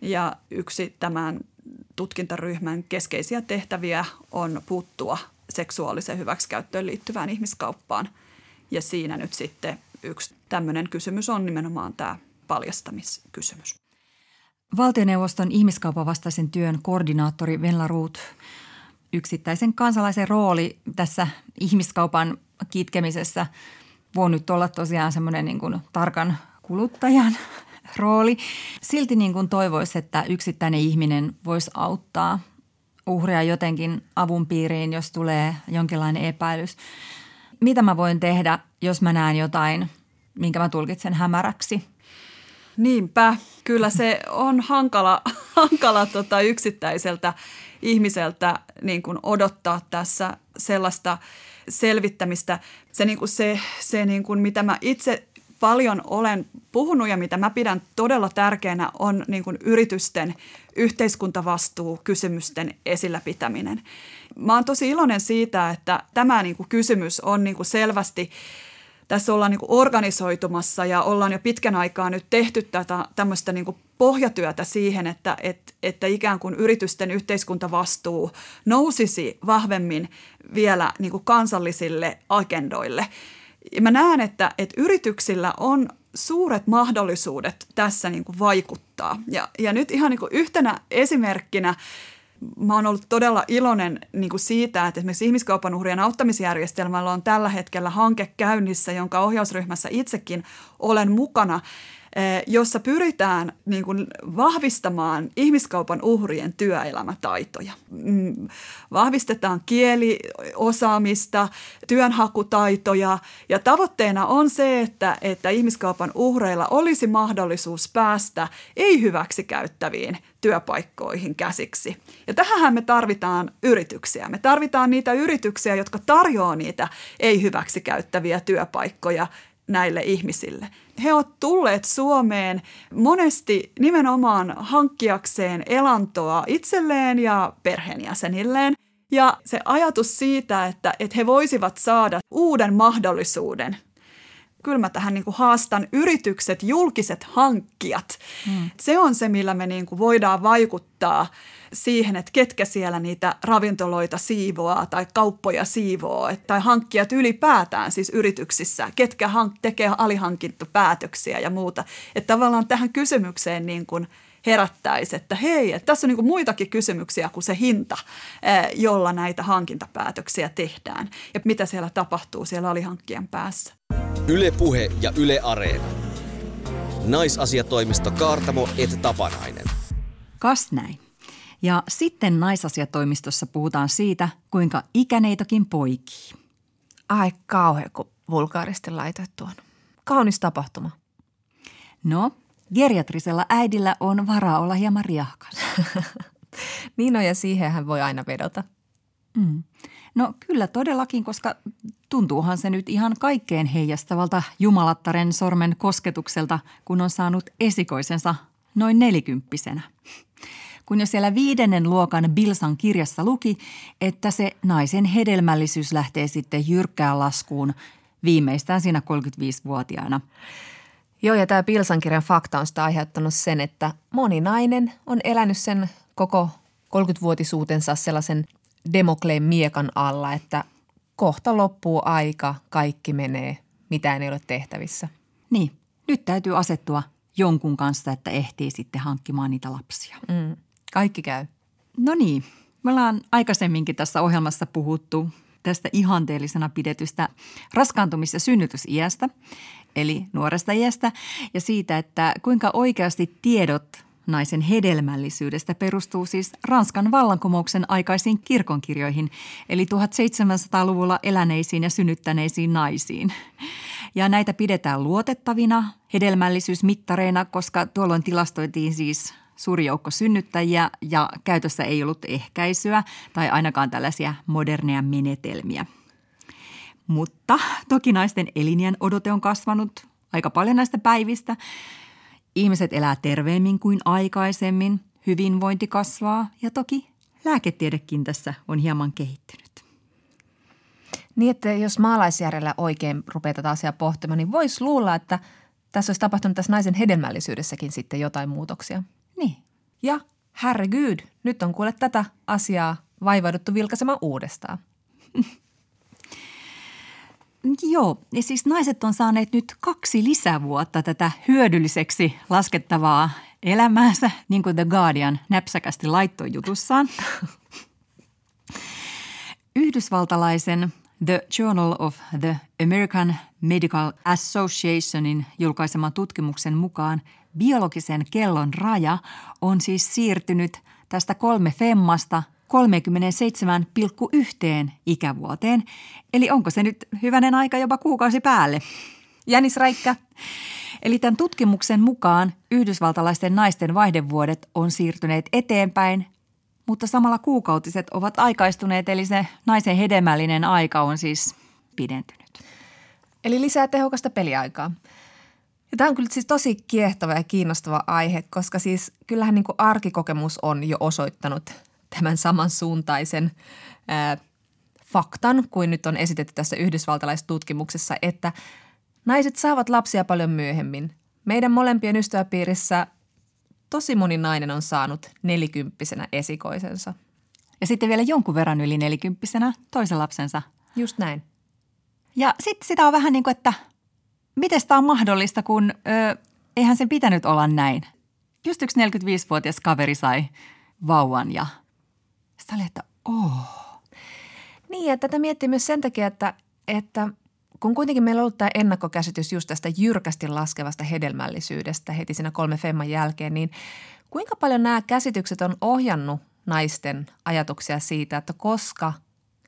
Ja yksi tämän tutkintaryhmän keskeisiä tehtäviä on puuttua seksuaaliseen hyväksikäyttöön liittyvään ihmiskauppaan. Ja siinä nyt sitten yksi tämmöinen kysymys on nimenomaan tämä paljastamiskysymys. Valtioneuvoston ihmiskaupan vastaisen työn koordinaattori Venla Ruut yksittäisen kansalaisen rooli tässä ihmiskaupan kitkemisessä voi nyt olla tosiaan semmoinen niin kuin tarkan kuluttajan rooli. Silti niin kuin toivoisi, että yksittäinen ihminen voisi auttaa uhria jotenkin avun piiriin, jos tulee jonkinlainen epäilys. Mitä mä voin tehdä, jos mä näen jotain, minkä mä tulkitsen hämäräksi? Niinpä, kyllä se on hankala, hankala tota yksittäiseltä ihmiseltä niin kuin odottaa tässä sellaista selvittämistä. Se, niin kuin se, se niin kuin mitä mä itse paljon olen puhunut ja mitä mä pidän todella tärkeänä on niin kuin yritysten yhteiskuntavastuu kysymysten esillä pitäminen. Mä oon tosi iloinen siitä, että tämä niin kuin kysymys on niin kuin selvästi tässä ollaan niin organisoitumassa ja ollaan jo pitkän aikaa nyt tehty tätä tämmöistä niin pohjatyötä siihen, että, että, että ikään kuin yritysten yhteiskuntavastuu nousisi vahvemmin vielä niin kansallisille agendoille. Ja mä näen, että, että yrityksillä on suuret mahdollisuudet tässä niin vaikuttaa. Ja, ja nyt ihan niin yhtenä esimerkkinä mä oon ollut todella iloinen niin kuin siitä, että esimerkiksi ihmiskaupan uhrien auttamisjärjestelmällä on tällä hetkellä hanke käynnissä, jonka ohjausryhmässä itsekin olen mukana – jossa pyritään niin kuin vahvistamaan ihmiskaupan uhrien työelämätaitoja. Mm, vahvistetaan kieliosaamista, työnhakutaitoja ja tavoitteena on se, että, että ihmiskaupan uhreilla olisi mahdollisuus päästä ei-hyväksi käyttäviin työpaikkoihin käsiksi. Ja tähän me tarvitaan yrityksiä. Me tarvitaan niitä yrityksiä, jotka tarjoaa niitä ei-hyväksi käyttäviä työpaikkoja näille ihmisille. He ovat tulleet Suomeen monesti nimenomaan hankkiakseen elantoa itselleen ja perheenjäsenilleen. Ja se ajatus siitä, että, että he voisivat saada uuden mahdollisuuden kyllä mä tähän niin kuin haastan yritykset, julkiset hankkijat. Hmm. Se on se, millä me niin kuin voidaan vaikuttaa siihen, että ketkä siellä niitä ravintoloita siivoaa tai kauppoja siivoo tai hankkijat ylipäätään siis yrityksissä, ketkä hank- tekee alihankintapäätöksiä ja muuta. Että tavallaan tähän kysymykseen niin kuin herättäisi, että hei, että tässä on niin kuin muitakin kysymyksiä kuin se hinta, jolla näitä hankintapäätöksiä tehdään ja mitä siellä tapahtuu siellä alihankkijan päässä. Ylepuhe ja Yle Areena. Naisasiatoimisto Kaartamo et Tapanainen. Kas näin. Ja sitten naisasiatoimistossa puhutaan siitä, kuinka ikäneitokin poikii. Ai kauhean, kun vulgaaristi laitoit tuon. Kaunis tapahtuma. No, geriatrisella äidillä on varaa olla hieman riahkas. niin on ja siihen hän voi aina vedota. Mm. No kyllä todellakin, koska tuntuuhan se nyt ihan kaikkeen heijastavalta jumalattaren sormen kosketukselta, kun on saanut esikoisensa noin nelikymppisenä. Kun jo siellä viidennen luokan Bilsan kirjassa luki, että se naisen hedelmällisyys lähtee sitten jyrkkään laskuun viimeistään siinä 35-vuotiaana. Joo, ja tämä Bilsan kirjan fakta on sitä aiheuttanut sen, että moni nainen on elänyt sen koko 30-vuotisuutensa sellaisen Demokleen miekan alla, että kohta loppuu aika, kaikki menee, mitään ei ole tehtävissä. Niin, nyt täytyy asettua jonkun kanssa, että ehtii sitten hankkimaan niitä lapsia. Mm, kaikki käy. No niin, me ollaan aikaisemminkin tässä ohjelmassa puhuttu tästä ihanteellisena pidetystä raskaantumis- ja synnytysiästä, eli nuoresta iästä, ja siitä, että kuinka oikeasti tiedot naisen hedelmällisyydestä perustuu siis Ranskan vallankumouksen aikaisiin kirkonkirjoihin, eli 1700-luvulla eläneisiin ja synnyttäneisiin naisiin. Ja näitä pidetään luotettavina hedelmällisyysmittareina, koska tuolloin tilastoitiin siis suuri joukko synnyttäjiä ja käytössä ei ollut ehkäisyä tai ainakaan tällaisia moderneja menetelmiä. Mutta toki naisten elinjän odote on kasvanut aika paljon näistä päivistä Ihmiset elää terveemmin kuin aikaisemmin, hyvinvointi kasvaa ja toki lääketiedekin tässä on hieman kehittynyt. Niin, että jos maalaisjärjellä oikein rupeaa tätä asiaa pohtimaan, niin voisi luulla, että tässä olisi tapahtunut tässä naisen hedelmällisyydessäkin sitten jotain muutoksia. Ja herregud, nyt on kuule tätä asiaa vaivauduttu vilkaisemaan uudestaan. Joo, ja siis naiset on saaneet nyt kaksi lisävuotta tätä hyödylliseksi laskettavaa elämäänsä, niin kuin The Guardian näpsäkästi laittoi jutussaan. Yhdysvaltalaisen The Journal of the American Medical Associationin julkaiseman tutkimuksen mukaan biologisen kellon raja on siis siirtynyt tästä kolme femmasta – 37,1 ikävuoteen. Eli onko se nyt hyvänen aika jopa kuukausi päälle? Jänis Räikkä. Eli tämän tutkimuksen mukaan yhdysvaltalaisten naisten vaihdevuodet on siirtyneet eteenpäin, mutta samalla kuukautiset ovat aikaistuneet, eli se naisen hedelmällinen aika on siis pidentynyt. Eli lisää tehokasta peliaikaa. Ja tämä on kyllä siis tosi kiehtova ja kiinnostava aihe, koska siis kyllähän niin kuin arkikokemus on jo osoittanut tämän samansuuntaisen ää, faktan kuin nyt on esitetty tässä yhdysvaltalaistutkimuksessa, että naiset saavat lapsia paljon myöhemmin. Meidän molempien ystäväpiirissä tosi moni nainen on saanut nelikymppisenä esikoisensa. Ja sitten vielä jonkun verran yli nelikymppisenä toisen lapsensa. Just näin. Ja sitten sitä on vähän niin kuin, että miten tämä on mahdollista, kun ö, eihän sen pitänyt olla näin. Just yksi 45-vuotias kaveri sai vauvan ja sitä oli, että oh. Niin, ja tätä miettii myös sen takia, että, että kun kuitenkin meillä on ollut tämä ennakkokäsitys just tästä jyrkästi laskevasta hedelmällisyydestä heti siinä kolme femman jälkeen, niin kuinka paljon nämä käsitykset on ohjannut naisten ajatuksia siitä, että koska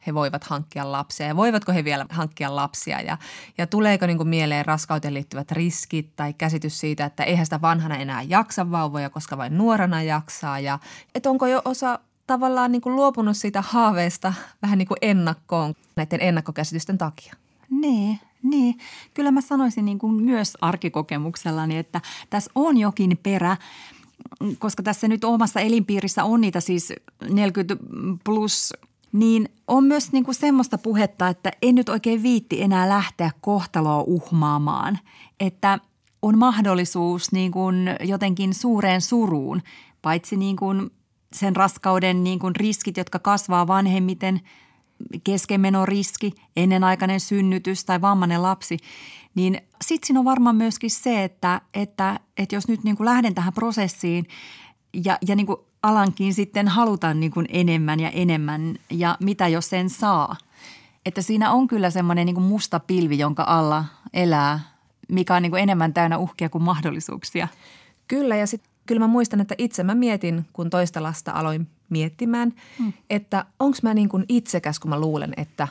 he voivat hankkia lapsia ja voivatko he vielä hankkia lapsia ja, ja tuleeko niin kuin mieleen raskauteen liittyvät riskit tai käsitys siitä, että eihän sitä vanhana enää jaksa vauvoja, koska vain nuorena jaksaa ja että onko jo osa tavallaan niin kuin luopunut siitä haaveesta vähän niin kuin ennakkoon näiden ennakkokäsitysten takia. Niin, niin. Kyllä mä sanoisin niin kuin myös arkikokemuksellani, että tässä on jokin perä, koska tässä nyt omassa elinpiirissä on niitä siis 40 plus, niin on myös niin kuin semmoista puhetta, että en nyt oikein viitti enää lähteä kohtaloa uhmaamaan. Että on mahdollisuus niin kuin jotenkin suureen suruun, paitsi niin kuin sen raskauden niin kuin riskit, jotka kasvaa vanhemmiten, keskenmenoriski, ennenaikainen synnytys tai vammainen lapsi, niin sitten siinä on varmaan myöskin se, että, että, että jos nyt niin kuin lähden tähän prosessiin ja, ja niin kuin alankin sitten halutaan niin kuin enemmän ja enemmän ja mitä jos sen saa. Että siinä on kyllä semmoinen niin musta pilvi, jonka alla elää, mikä on niin kuin enemmän täynnä uhkia kuin mahdollisuuksia. Kyllä ja sitten kyllä mä muistan, että itse mä mietin, kun toista lasta aloin miettimään, hmm. että onko mä niin kuin itsekäs, kun mä luulen, että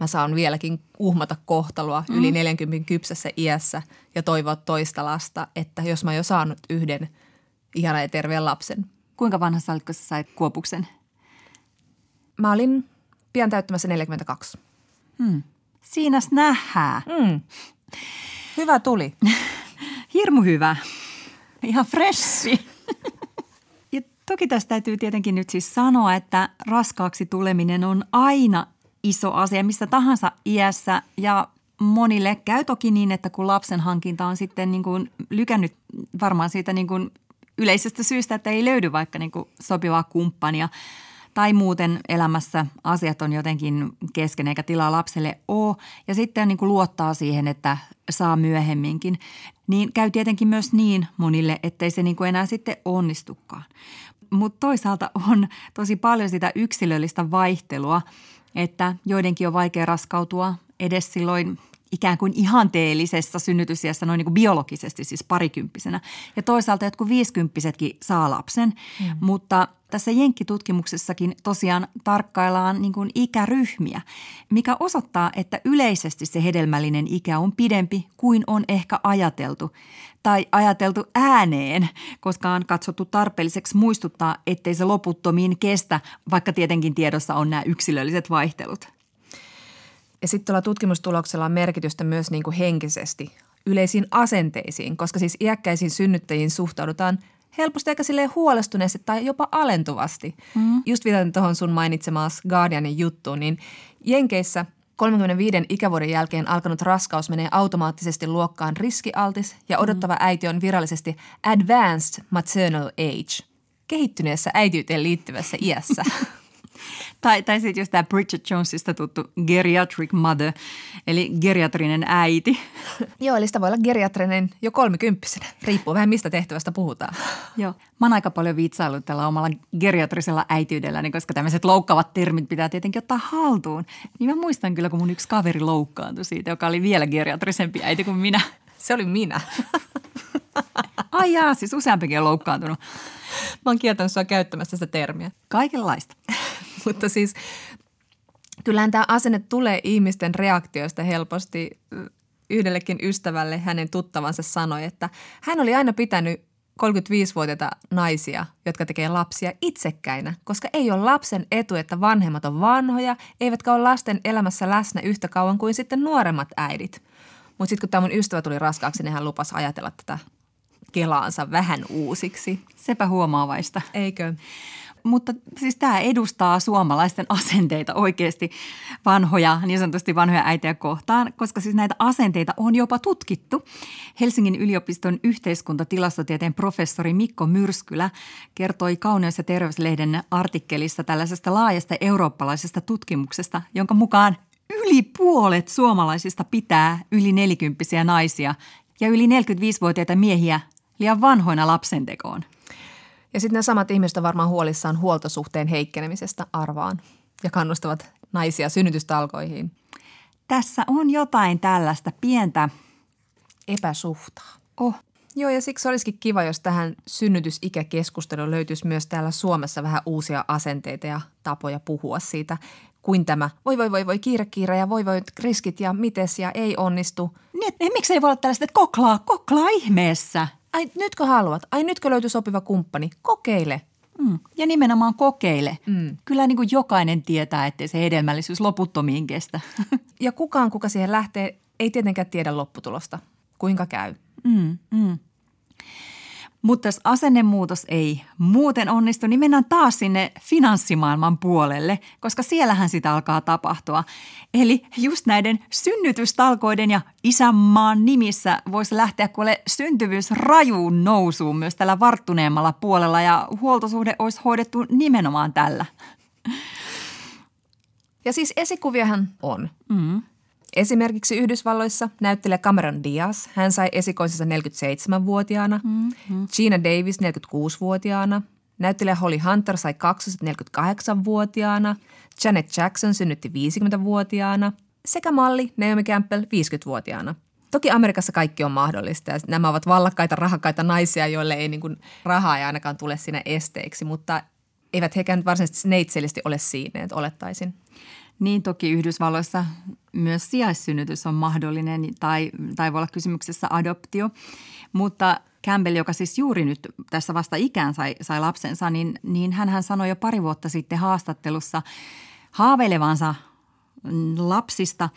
mä saan vieläkin uhmata kohtaloa hmm. yli 40 kypsässä iässä ja toivoa toista lasta, että jos mä jo saanut yhden ihana ja terveen lapsen. Kuinka vanhassa olit, kun sä sait kuopuksen? Mä olin pian täyttämässä 42. Hmm. Siinäs nähdään. Hmm. Hyvä tuli. Hirmu hyvä. Ihan freshi. toki tästä täytyy tietenkin nyt siis sanoa, että raskaaksi tuleminen on aina iso asia missä tahansa iässä. Ja monille käy toki niin, että kun lapsen hankinta on sitten niin kuin lykännyt varmaan siitä niin kuin yleisestä syystä, että ei löydy vaikka niin kuin sopivaa kumppania tai muuten elämässä asiat on jotenkin kesken eikä tilaa lapselle ole ja sitten niin kuin luottaa siihen, että saa myöhemminkin, niin käy tietenkin myös niin monille, ettei se niin kuin enää sitten onnistukaan. Mutta toisaalta on tosi paljon sitä yksilöllistä vaihtelua, että joidenkin on vaikea raskautua edes silloin ikään kuin ihanteellisessa synnytysiässä noin niin kuin biologisesti, siis parikymppisenä. Ja toisaalta jotkut viisikymppisetkin saa lapsen, mm. mutta tässä Jenkkitutkimuksessakin tosiaan tarkkaillaan niin kuin ikäryhmiä, mikä osoittaa, että yleisesti se hedelmällinen ikä on pidempi kuin on ehkä ajateltu tai ajateltu ääneen, koska on katsottu tarpeelliseksi muistuttaa, ettei se loputtomiin kestä, vaikka tietenkin tiedossa on nämä yksilölliset vaihtelut. Ja sitten tuolla tutkimustuloksella on merkitystä myös niin kuin henkisesti yleisiin asenteisiin, koska siis iäkkäisiin synnyttäjiin suhtaudutaan helposti aika silleen huolestuneesti tai jopa alentuvasti. Mm. Just viitaten tuohon sun mainitsemaas Guardianin juttuun, niin Jenkeissä 35 ikävuoden jälkeen alkanut raskaus menee automaattisesti luokkaan riskialtis ja odottava mm. äiti on virallisesti advanced maternal age, kehittyneessä äitiyteen liittyvässä iässä. Tai, tai sitten just tämä Bridget Jonesista tuttu geriatric mother, eli geriatrinen äiti. Joo, eli sitä voi olla geriatrinen jo kolmikymppisenä, riippuu vähän mistä tehtävästä puhutaan. Joo, mä oon aika paljon viitsailut tällä omalla geriatrisella äitiydelläni, koska tämmöiset loukkaavat termit pitää tietenkin ottaa haltuun. Niin mä muistan kyllä, kun mun yksi kaveri loukkaantui siitä, joka oli vielä geriatrisempi äiti kuin minä. Se oli minä. Ai jaa, siis useampikin on loukkaantunut. Mä oon kieltänyt sua käyttämästä sitä termiä. Kaikenlaista. Mutta siis kyllähän tämä asenne tulee ihmisten reaktioista helposti. Yhdellekin ystävälle hänen tuttavansa sanoi, että hän oli aina pitänyt 35-vuotiaita naisia, jotka tekee lapsia itsekkäinä, koska ei ole lapsen etu, että vanhemmat on vanhoja, eivätkä ole lasten elämässä läsnä yhtä kauan kuin sitten nuoremmat äidit. Mutta sitten kun tämä mun ystävä tuli raskaaksi, niin hän lupasi ajatella tätä kelaansa vähän uusiksi. Sepä huomaavaista. Eikö? Mutta siis tämä edustaa suomalaisten asenteita oikeasti vanhoja, niin sanotusti vanhoja äitejä kohtaan, koska siis näitä asenteita on jopa tutkittu. Helsingin yliopiston yhteiskuntatilastotieteen professori Mikko Myrskylä kertoi Kauneus- ja terveyslehden artikkelissa tällaisesta laajasta eurooppalaisesta tutkimuksesta, jonka mukaan yli puolet suomalaisista pitää yli nelikymppisiä naisia ja yli 45-vuotiaita miehiä liian vanhoina lapsentekoon. Ja sitten ne samat ihmiset on varmaan huolissaan huoltosuhteen heikkenemisestä arvaan ja kannustavat naisia synnytystalkoihin. Tässä on jotain tällaista pientä Epäsuhtaa. Oh, Joo, ja siksi olisikin kiva, jos tähän synnytysikäkeskusteluun löytyisi myös täällä Suomessa vähän uusia asenteita ja tapoja puhua siitä, kuin tämä voi voi voi voi kiire kiire ja voi voi riskit ja mites ja ei onnistu. niin, et, miksei voi olla tällaista, että koklaa, koklaa ihmeessä. Ai nytkö haluat? Ai nytkö löytyy sopiva kumppani? Kokeile. Mm. Ja nimenomaan kokeile. Mm. Kyllä niin kuin jokainen tietää, ettei se hedelmällisyys loputtomiin kestä. Ja kukaan, kuka siihen lähtee, ei tietenkään tiedä lopputulosta. Kuinka käy? Mm, mm. Mutta jos asennemuutos ei muuten onnistu, niin mennään taas sinne finanssimaailman puolelle, koska siellähän sitä alkaa tapahtua. Eli just näiden synnytystalkoiden ja isänmaan nimissä voisi lähteä kuule syntyvyys rajuun nousuun myös tällä varttuneemmalla puolella ja huoltosuhde olisi hoidettu nimenomaan tällä. Ja siis esikuviahan on. Mm. Esimerkiksi Yhdysvalloissa näyttelijä Cameron Diaz, hän sai esikoisensa 47-vuotiaana, mm-hmm. Gina Davis 46-vuotiaana, näyttelijä Holly Hunter sai kaksoset 48-vuotiaana, Janet Jackson synnytti 50-vuotiaana sekä malli Naomi Campbell 50-vuotiaana. Toki Amerikassa kaikki on mahdollista ja nämä ovat vallakkaita, rahakkaita naisia, joille ei niin kuin, rahaa ei ainakaan tule siinä esteeksi, mutta eivät hekään varsinaisesti neitsellisesti ole siinä, että olettaisin. Niin toki Yhdysvalloissa myös sijaissynnytys on mahdollinen tai, tai voi olla kysymyksessä adoptio, mutta Campbell, joka siis juuri nyt tässä vasta ikään sai, sai lapsensa, niin, niin hän sanoi jo pari vuotta sitten haastattelussa haaveilevansa lapsista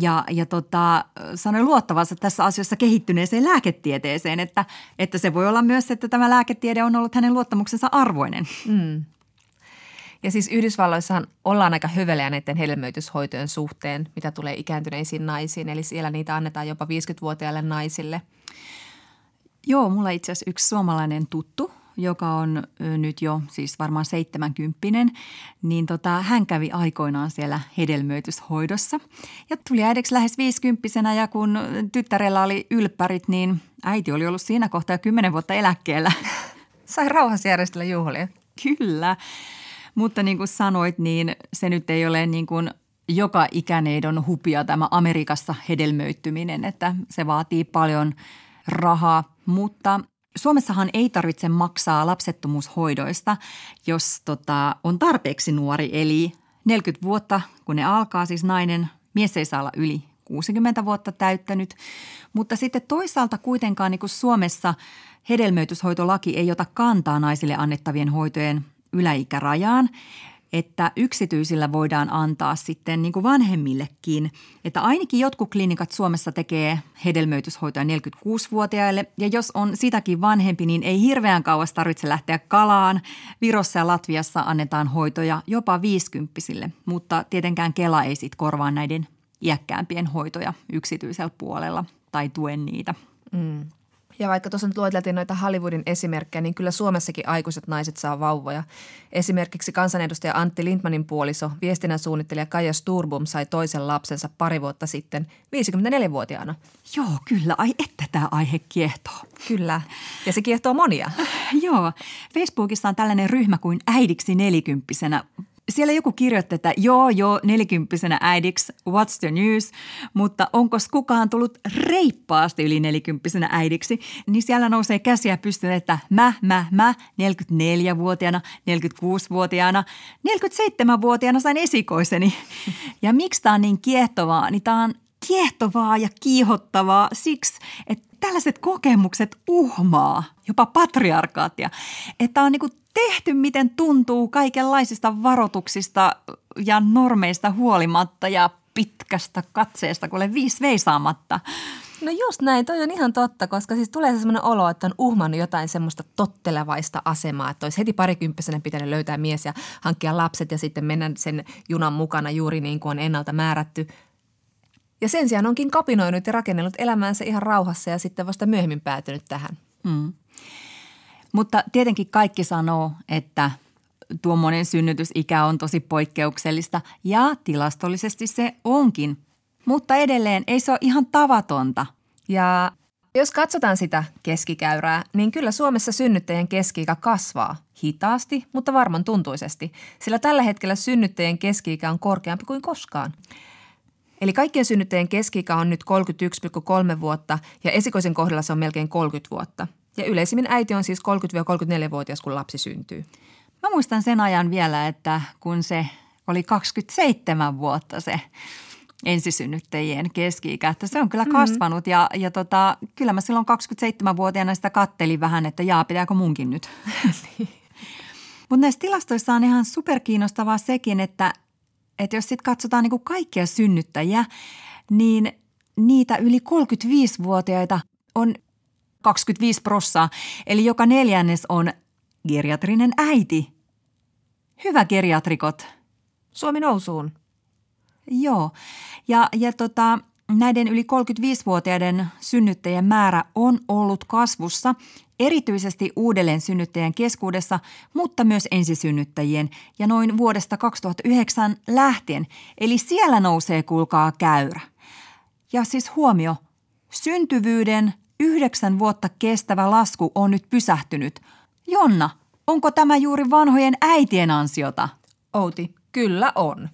ja, ja tota, sanoi luottavansa tässä asiassa kehittyneeseen lääketieteeseen, että, että se voi olla myös, että tämä lääketiede on ollut hänen luottamuksensa arvoinen. Mm. Ja siis Yhdysvalloissahan ollaan aika höveleä näiden hedelmöityshoitojen suhteen, mitä tulee ikääntyneisiin naisiin. Eli siellä niitä annetaan jopa 50-vuotiaille naisille. Joo, mulla itse asiassa yksi suomalainen tuttu, joka on nyt jo siis varmaan seitsemänkymppinen, niin tota, hän kävi aikoinaan siellä hedelmöityshoidossa. Ja tuli äidiksi lähes viisikymppisenä ja kun tyttärellä oli ylppärit, niin äiti oli ollut siinä kohtaa jo kymmenen vuotta eläkkeellä. Sai rauhassa järjestellä juhlia. Kyllä. Mutta niin kuin sanoit, niin se nyt ei ole niin kuin joka ikäneidon hupia tämä Amerikassa hedelmöittyminen, että se vaatii paljon rahaa. Mutta Suomessahan ei tarvitse maksaa lapsettomuushoidoista, jos tota, on tarpeeksi nuori, eli 40 vuotta, kun ne alkaa, siis nainen, mies ei saa olla yli 60 vuotta täyttänyt. Mutta sitten toisaalta kuitenkaan niin kuin Suomessa hedelmöityshoitolaki ei ota kantaa naisille annettavien hoitojen yläikärajaan, että yksityisillä voidaan antaa sitten niin kuin vanhemmillekin. Että ainakin jotkut klinikat Suomessa tekee hedelmöityshoitoja 46-vuotiaille ja jos on sitäkin vanhempi, niin ei hirveän kauas tarvitse lähteä kalaan. Virossa ja Latviassa annetaan hoitoja jopa 50 mutta tietenkään Kela ei sitten korvaa näiden iäkkäämpien hoitoja yksityisellä puolella tai tuen niitä. Mm. Ja vaikka tuossa nyt lueteltiin noita Hollywoodin esimerkkejä, niin kyllä Suomessakin aikuiset naiset saa vauvoja. Esimerkiksi kansanedustaja Antti Lindmanin puoliso, viestinnän suunnittelija Kaija Sturbum sai toisen lapsensa pari vuotta sitten 54-vuotiaana. Joo, kyllä. Ai että tämä aihe kiehtoo. Kyllä. Ja se kiehtoo monia. Joo. Facebookissa on tällainen ryhmä kuin äidiksi nelikymppisenä siellä joku kirjoitti, että joo, joo, nelikymppisenä äidiksi, what's the news, mutta onko kukaan tullut reippaasti yli nelikymppisenä äidiksi, niin siellä nousee käsiä pystyyn, että mä, mä, mä, 44-vuotiaana, 46-vuotiaana, 47-vuotiaana sain esikoiseni. Ja miksi tämä on niin kiehtovaa, niin tämä on kiehtovaa ja kiihottavaa siksi, että tällaiset kokemukset uhmaa jopa patriarkaatia. Että on niinku tehty miten tuntuu kaikenlaisista varoituksista ja normeista huolimatta ja pitkästä katseesta, kuule viisi veisaamatta. No just näin, toi on ihan totta, koska siis tulee semmoinen olo, että on uhmannut jotain semmoista tottelevaista asemaa, että olisi heti parikymppisenä pitänyt löytää mies ja hankkia lapset ja sitten mennä sen junan mukana juuri niin kuin on ennalta määrätty. Ja sen sijaan onkin kapinoinut ja rakennellut elämäänsä ihan rauhassa ja sitten vasta myöhemmin päätynyt tähän. Mm. Mutta tietenkin kaikki sanoo, että tuommoinen synnytysikä on tosi poikkeuksellista ja tilastollisesti se onkin. Mutta edelleen ei se ole ihan tavatonta. Ja jos katsotaan sitä keskikäyrää, niin kyllä Suomessa synnyttäjien keski kasvaa hitaasti, mutta varman tuntuisesti, sillä tällä hetkellä synnyttäjien keski on korkeampi kuin koskaan. Eli kaikkien synnyttäjien keski on nyt 31,3 vuotta ja esikoisen kohdalla se on melkein 30 vuotta. Ja yleisimmin äiti on siis 30-34-vuotias, kun lapsi syntyy. Mä muistan sen ajan vielä, että kun se oli 27 vuotta se ensisynnyttäjien keski-ikä, että se on kyllä mm-hmm. kasvanut ja, ja tota, kyllä mä silloin 27-vuotiaana sitä kattelin vähän, että jaa, pitääkö munkin nyt. Mutta näissä tilastoissa on ihan superkiinnostavaa sekin, että, että jos sitten katsotaan niin kuin kaikkia synnyttäjiä, niin niitä yli 35-vuotiaita on 25 prossaa, eli joka neljännes on geriatrinen äiti. Hyvä geriatrikot. Suomi nousuun. Joo. Ja, ja tota, näiden yli 35-vuotiaiden synnyttäjien määrä on ollut kasvussa, erityisesti uudelleen synnyttäjien keskuudessa, mutta myös ensisynnyttäjien ja noin vuodesta 2009 lähtien. Eli siellä nousee, kuulkaa, käyrä. Ja siis huomio, syntyvyyden yhdeksän vuotta kestävä lasku on nyt pysähtynyt. Jonna, onko tämä juuri vanhojen äitien ansiota? Outi, kyllä on.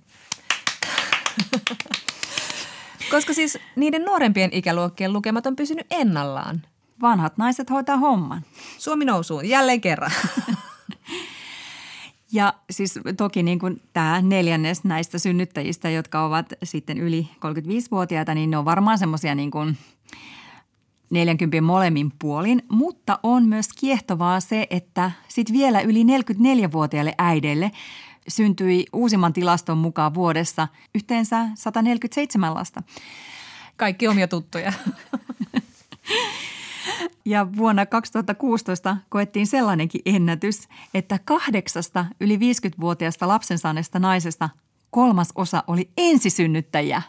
Koska siis niiden nuorempien ikäluokkien lukemat on pysynyt ennallaan. Vanhat naiset hoitaa homman. Suomi nousuun jälleen kerran. Ja siis toki niin kuin tämä neljännes näistä synnyttäjistä, jotka ovat sitten yli 35-vuotiaita, niin ne on varmaan semmoisia niin kuin 40 molemmin puolin, mutta on myös kiehtovaa se, että sitten vielä yli 44-vuotiaille äideille syntyi uusimman tilaston mukaan vuodessa yhteensä 147 lasta. Kaikki omia tuttuja. Ja vuonna 2016 koettiin sellainenkin ennätys, että kahdeksasta yli 50-vuotiaasta lapsen saaneesta naisesta kolmas osa oli ensisynnyttäjiä.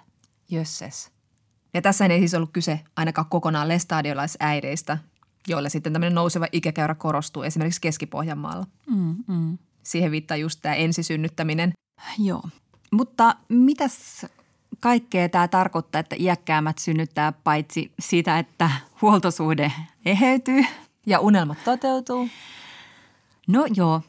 Jösses. Ja tässä ei siis ollut kyse ainakaan kokonaan lestadiolaisäideistä, joilla sitten tämmöinen nouseva ikäkäyrä korostuu esimerkiksi Keski-Pohjanmaalla. Mm, mm. Siihen viittaa just tämä ensisynnyttäminen. Joo. Mutta mitäs kaikkea tämä tarkoittaa, että iäkkäämät synnyttää paitsi sitä, että huoltosuhde eheytyy? Ja unelmat toteutuu? No joo,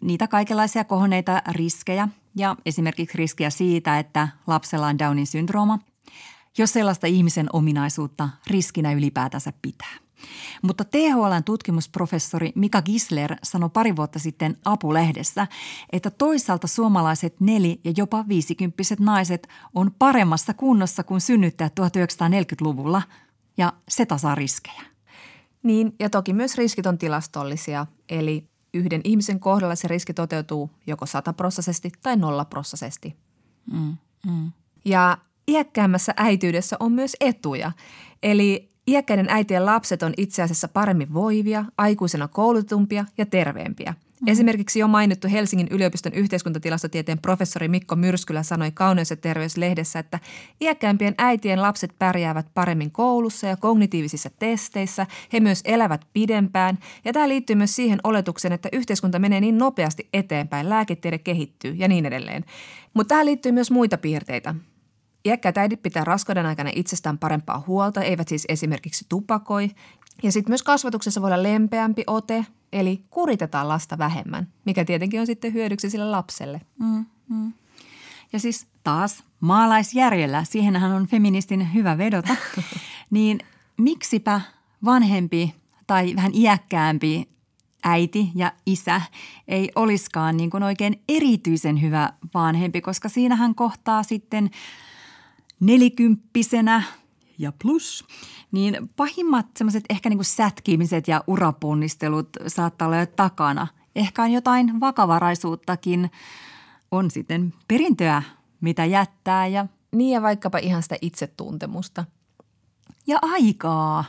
niitä kaikenlaisia kohonneita riskejä ja esimerkiksi riskiä siitä, että lapsella on Downin syndrooma, jos sellaista ihmisen ominaisuutta riskinä ylipäätänsä pitää – mutta THLn tutkimusprofessori Mika Gisler sanoi pari vuotta sitten Apulehdessä, että toisaalta suomalaiset neli- ja jopa viisikymppiset naiset on paremmassa kunnossa kuin synnyttäjät 1940-luvulla ja se tasaa riskejä. Niin, ja toki myös riskit on tilastollisia, eli yhden ihmisen kohdalla se riski toteutuu joko sataprossisesti tai nollaprossisesti. Mm, mm. Ja iäkkäämmässä äityydessä on myös etuja. Eli Iäkkäiden äitien lapset on itse asiassa paremmin voivia, aikuisena koulutumpia ja terveempiä. Mm. Esimerkiksi jo mainittu Helsingin yliopiston yhteiskuntatilastotieteen professori Mikko Myrskylä sanoi Kauneus- ja terveyslehdessä, että iäkkäämpien äitien lapset pärjäävät paremmin koulussa ja kognitiivisissa testeissä. He myös elävät pidempään ja tämä liittyy myös siihen oletukseen, että yhteiskunta menee niin nopeasti eteenpäin, lääketiede kehittyy ja niin edelleen. Mutta tähän liittyy myös muita piirteitä. Iäkkäät äidit pitää raskauden aikana itsestään parempaa huolta, eivät siis esimerkiksi tupakoi. Ja sitten myös kasvatuksessa voi olla lempeämpi ote, eli kuritetaan lasta vähemmän, mikä tietenkin on sitten hyödyksi sille lapselle. Mm, mm. Ja siis taas maalaisjärjellä, siihenhän on feministin hyvä vedota, niin miksipä vanhempi tai vähän iäkkäämpi äiti ja isä ei olisikaan niin kuin oikein erityisen hyvä vanhempi, koska siinähän kohtaa sitten – nelikymppisenä ja plus, niin pahimmat semmoiset ehkä niin kuin sätkimiset ja uraponnistelut saattaa olla jo takana. Ehkä on jotain vakavaraisuuttakin, on sitten perintöä, mitä jättää ja niin ja vaikkapa ihan sitä itsetuntemusta. Ja aikaa.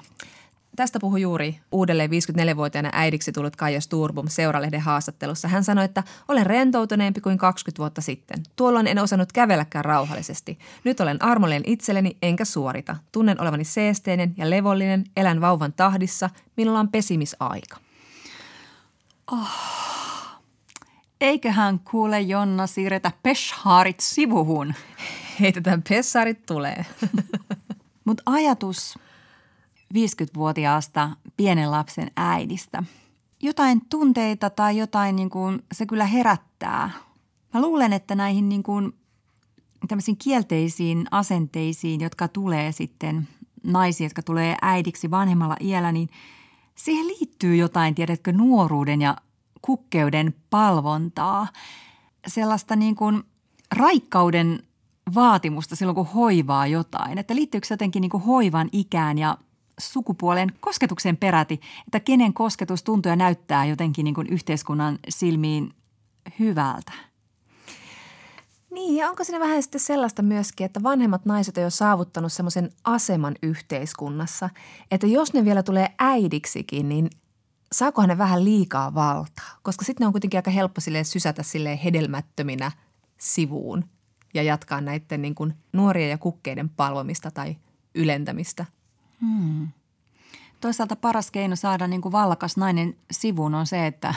Tästä puhui juuri uudelleen 54-vuotiaana äidiksi tullut Kaija Sturbum Seuralehden haastattelussa. Hän sanoi, että olen rentoutuneempi kuin 20 vuotta sitten. Tuolloin en osannut kävelläkään rauhallisesti. Nyt olen armollinen itselleni enkä suorita. Tunnen olevani seesteinen ja levollinen, elän vauvan tahdissa. Minulla on pesimisaika. Oh. Eiköhän kuule Jonna siirretä Peshharit sivuhun. Heitetään Pesharit tulee. Mutta ajatus 50-vuotiaasta pienen lapsen äidistä. Jotain tunteita tai jotain niin kuin, se kyllä herättää. Mä luulen, että näihin niin kuin, tämmöisiin kielteisiin asenteisiin, jotka tulee sitten naisiin, jotka tulee äidiksi vanhemmalla iällä, niin siihen liittyy jotain, tiedätkö, nuoruuden ja kukkeuden palvontaa. Sellaista niin kuin raikkauden vaatimusta silloin, kun hoivaa jotain. Että liittyykö se jotenkin niin kuin hoivan ikään ja sukupuolen kosketuksen peräti, että kenen kosketus tuntuu ja näyttää jotenkin niin kuin yhteiskunnan silmiin hyvältä. Niin, ja onko siinä vähän sitten sellaista myöskin, että vanhemmat naiset on jo saavuttanut semmoisen aseman yhteiskunnassa, että jos ne vielä tulee äidiksikin, niin saakohan ne vähän liikaa valtaa? Koska sitten ne on kuitenkin aika helppo silleen sysätä silleen hedelmättöminä sivuun ja jatkaa näiden niin kuin nuorien ja kukkeiden palvomista tai ylentämistä – Hmm. Toisaalta paras keino saada niin kuin vallakas nainen sivuun on se, että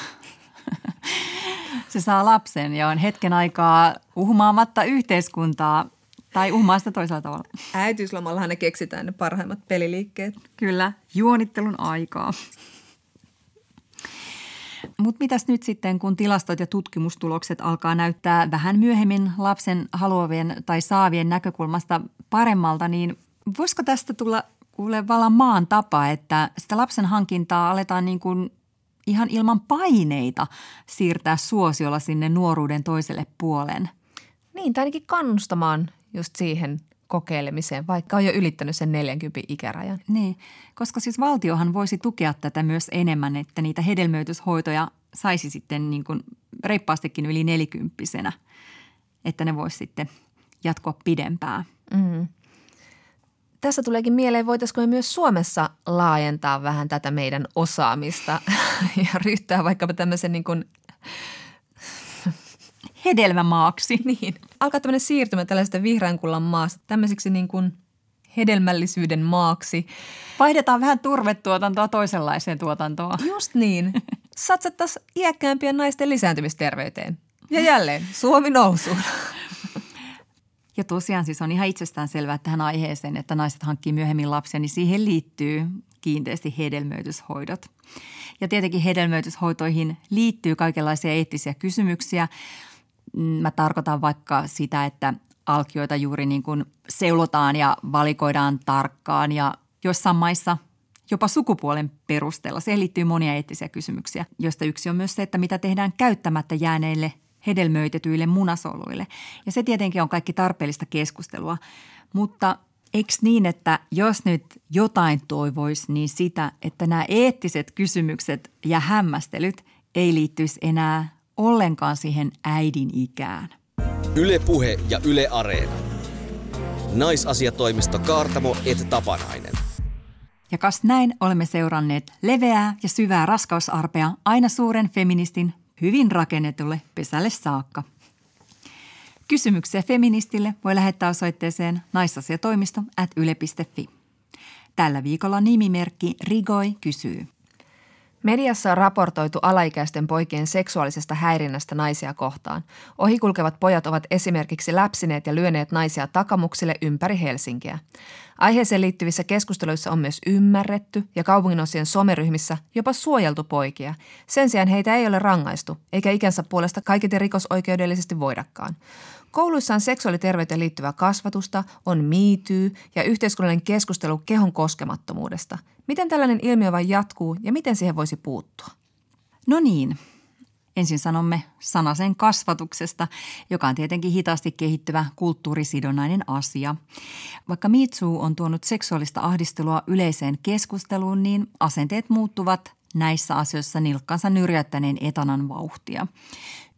se saa lapsen ja on hetken aikaa uhmaamatta yhteiskuntaa tai uhmaa sitä toisella tavalla. Äitiyslomallahan ne keksitään ne parhaimmat peliliikkeet. Kyllä, juonittelun aikaa. Mutta mitäs nyt sitten, kun tilastot ja tutkimustulokset alkaa näyttää vähän myöhemmin lapsen haluavien tai saavien näkökulmasta paremmalta, niin voisiko tästä tulla kuule vallan maan tapa, että sitä lapsen hankintaa aletaan niin kuin ihan ilman paineita siirtää suosiolla sinne nuoruuden toiselle puolen. Niin, tai ainakin kannustamaan just siihen kokeilemiseen, vaikka on jo ylittänyt sen 40 ikärajan. Niin, koska siis valtiohan voisi tukea tätä myös enemmän, että niitä hedelmöityshoitoja saisi sitten niin kuin reippaastikin yli nelikymppisenä, että ne voisi sitten jatkoa pidempään. Mm tässä tuleekin mieleen, voitaisiko me myös Suomessa laajentaa vähän tätä meidän osaamista ja ryhtyä vaikkapa tämmöisen niin kuin hedelmämaaksi. Niin. Alkaa tämmöinen siirtymä tällaisesta vihreän kullan maasta tämmöiseksi niin kuin hedelmällisyyden maaksi. Vaihdetaan vähän turvetuotantoa toisenlaiseen tuotantoon. Just niin. Satsattaisiin iäkkäämpien naisten lisääntymisterveyteen. Ja jälleen, Suomi nousuun. Ja tosiaan siis on ihan itsestään selvää tähän aiheeseen, että naiset hankkii myöhemmin lapsia, niin siihen liittyy kiinteästi hedelmöityshoidot. Ja tietenkin hedelmöityshoitoihin liittyy kaikenlaisia eettisiä kysymyksiä. Mä tarkoitan vaikka sitä, että alkioita juuri niin kuin seulotaan ja valikoidaan tarkkaan ja jossain maissa jopa sukupuolen perusteella. Siihen liittyy monia eettisiä kysymyksiä, joista yksi on myös se, että mitä tehdään käyttämättä jääneille hedelmöitetyille munasoluille. Ja se tietenkin on kaikki tarpeellista keskustelua, mutta eikö niin, että jos nyt jotain toivoisi, niin sitä, että nämä eettiset kysymykset ja hämmästelyt ei liittyisi enää ollenkaan siihen äidin ikään. Ylepuhe ja Yle Areena. Naisasiatoimisto Kaartamo et Tapanainen. Ja kas näin olemme seuranneet leveää ja syvää raskausarpea aina suuren feministin hyvin rakennetulle pesälle saakka. Kysymyksiä feministille voi lähettää osoitteeseen naisasiatoimisto at yle.fi. Tällä viikolla nimimerkki Rigoi kysyy. Mediassa on raportoitu alaikäisten poikien seksuaalisesta häirinnästä naisia kohtaan. Ohikulkevat pojat ovat esimerkiksi läpsineet ja lyöneet naisia takamuksille ympäri Helsinkiä. Aiheeseen liittyvissä keskusteluissa on myös ymmärretty ja kaupunginosien someryhmissä jopa suojeltu poikia. Sen sijaan heitä ei ole rangaistu, eikä ikänsä puolesta kaiketi rikosoikeudellisesti voidakaan. Kouluissa on seksuaaliterveyteen liittyvää kasvatusta, on miityy ja yhteiskunnallinen keskustelu kehon koskemattomuudesta. Miten tällainen ilmiö vain jatkuu ja miten siihen voisi puuttua? No niin, Ensin sanomme sanasen kasvatuksesta, joka on tietenkin hitaasti kehittyvä kulttuurisidonnainen asia. Vaikka Mitsu on tuonut seksuaalista ahdistelua yleiseen keskusteluun, niin asenteet muuttuvat näissä asioissa nilkkansa nyrjättäneen etanan vauhtia.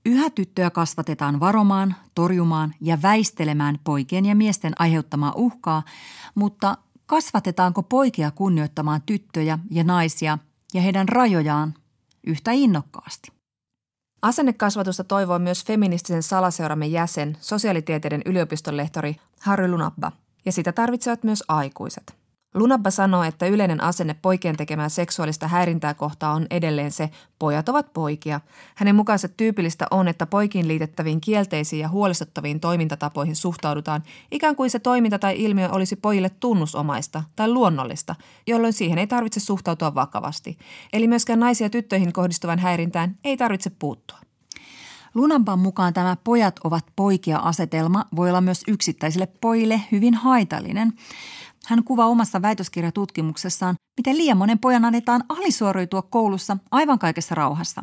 Yhä tyttöjä kasvatetaan varomaan, torjumaan ja väistelemään poikien ja miesten aiheuttamaa uhkaa, mutta Kasvatetaanko poikia kunnioittamaan tyttöjä ja naisia ja heidän rajojaan yhtä innokkaasti? Asennekasvatusta toivoo myös feministisen salaseuramme jäsen, sosiaalitieteiden yliopiston lehtori Harry Lunabba, ja sitä tarvitsevat myös aikuiset. Lunabba sanoo, että yleinen asenne poikien tekemää seksuaalista häirintää kohtaa on edelleen se, pojat ovat poikia. Hänen mukaansa tyypillistä on, että poikiin liitettäviin kielteisiin ja huolestuttaviin toimintatapoihin suhtaudutaan ikään kuin se toiminta tai ilmiö olisi pojille tunnusomaista tai luonnollista, jolloin siihen ei tarvitse suhtautua vakavasti. Eli myöskään naisia tyttöihin kohdistuvan häirintään ei tarvitse puuttua. Lunampan mukaan tämä pojat ovat poikia asetelma voi olla myös yksittäisille pojille hyvin haitallinen. Hän kuvaa omassa väitöskirjatutkimuksessaan, miten liian monen pojan annetaan alisuoriutua koulussa aivan kaikessa rauhassa.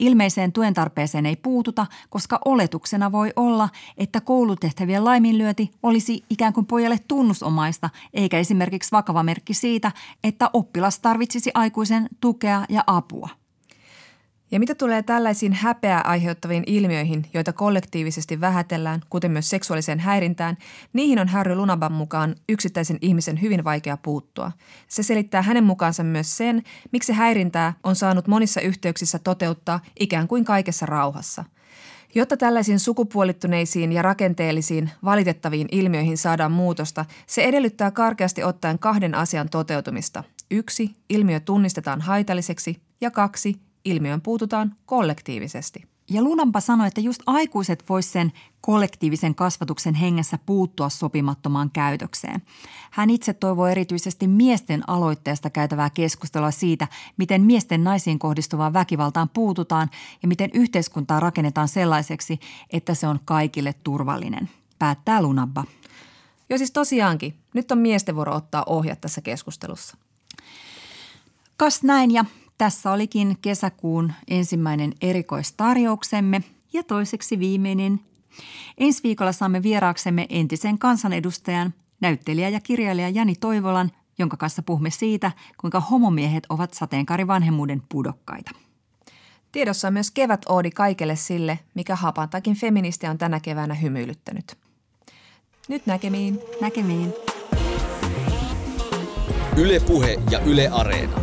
Ilmeiseen tuen tarpeeseen ei puututa, koska oletuksena voi olla, että koulutehtävien laiminlyöti olisi ikään kuin pojalle tunnusomaista, eikä esimerkiksi vakava merkki siitä, että oppilas tarvitsisi aikuisen tukea ja apua. Ja mitä tulee tällaisiin häpeää aiheuttaviin ilmiöihin, joita kollektiivisesti vähätellään, kuten myös seksuaaliseen häirintään, niihin on Harry Lunaban mukaan yksittäisen ihmisen hyvin vaikea puuttua. Se selittää hänen mukaansa myös sen, miksi häirintää on saanut monissa yhteyksissä toteuttaa ikään kuin kaikessa rauhassa. Jotta tällaisiin sukupuolittuneisiin ja rakenteellisiin valitettaviin ilmiöihin saadaan muutosta, se edellyttää karkeasti ottaen kahden asian toteutumista. Yksi, ilmiö tunnistetaan haitalliseksi ja kaksi, ilmiön puututaan kollektiivisesti. Ja Lunampa sanoi, että just aikuiset vois sen kollektiivisen kasvatuksen hengessä puuttua sopimattomaan käytökseen. Hän itse toivoo erityisesti miesten aloitteesta käytävää keskustelua siitä, miten miesten naisiin kohdistuvaan väkivaltaan puututaan ja miten yhteiskuntaa rakennetaan sellaiseksi, että se on kaikille turvallinen. Päättää Lunabba. Jo siis tosiaankin, nyt on miesten vuoro ottaa ohjat tässä keskustelussa. Kas näin ja tässä olikin kesäkuun ensimmäinen erikoistarjouksemme ja toiseksi viimeinen. Ensi viikolla saamme vieraaksemme entisen kansanedustajan, näyttelijä ja kirjailija Jani Toivolan, jonka kanssa puhumme siitä, kuinka homomiehet ovat sateenkaarivanhemmuuden pudokkaita. Tiedossa on myös kevät oodi kaikelle sille, mikä hapantakin feministi on tänä keväänä hymyilyttänyt. Nyt näkemiin. Näkemiin. Ylepuhe ja Yle Areena.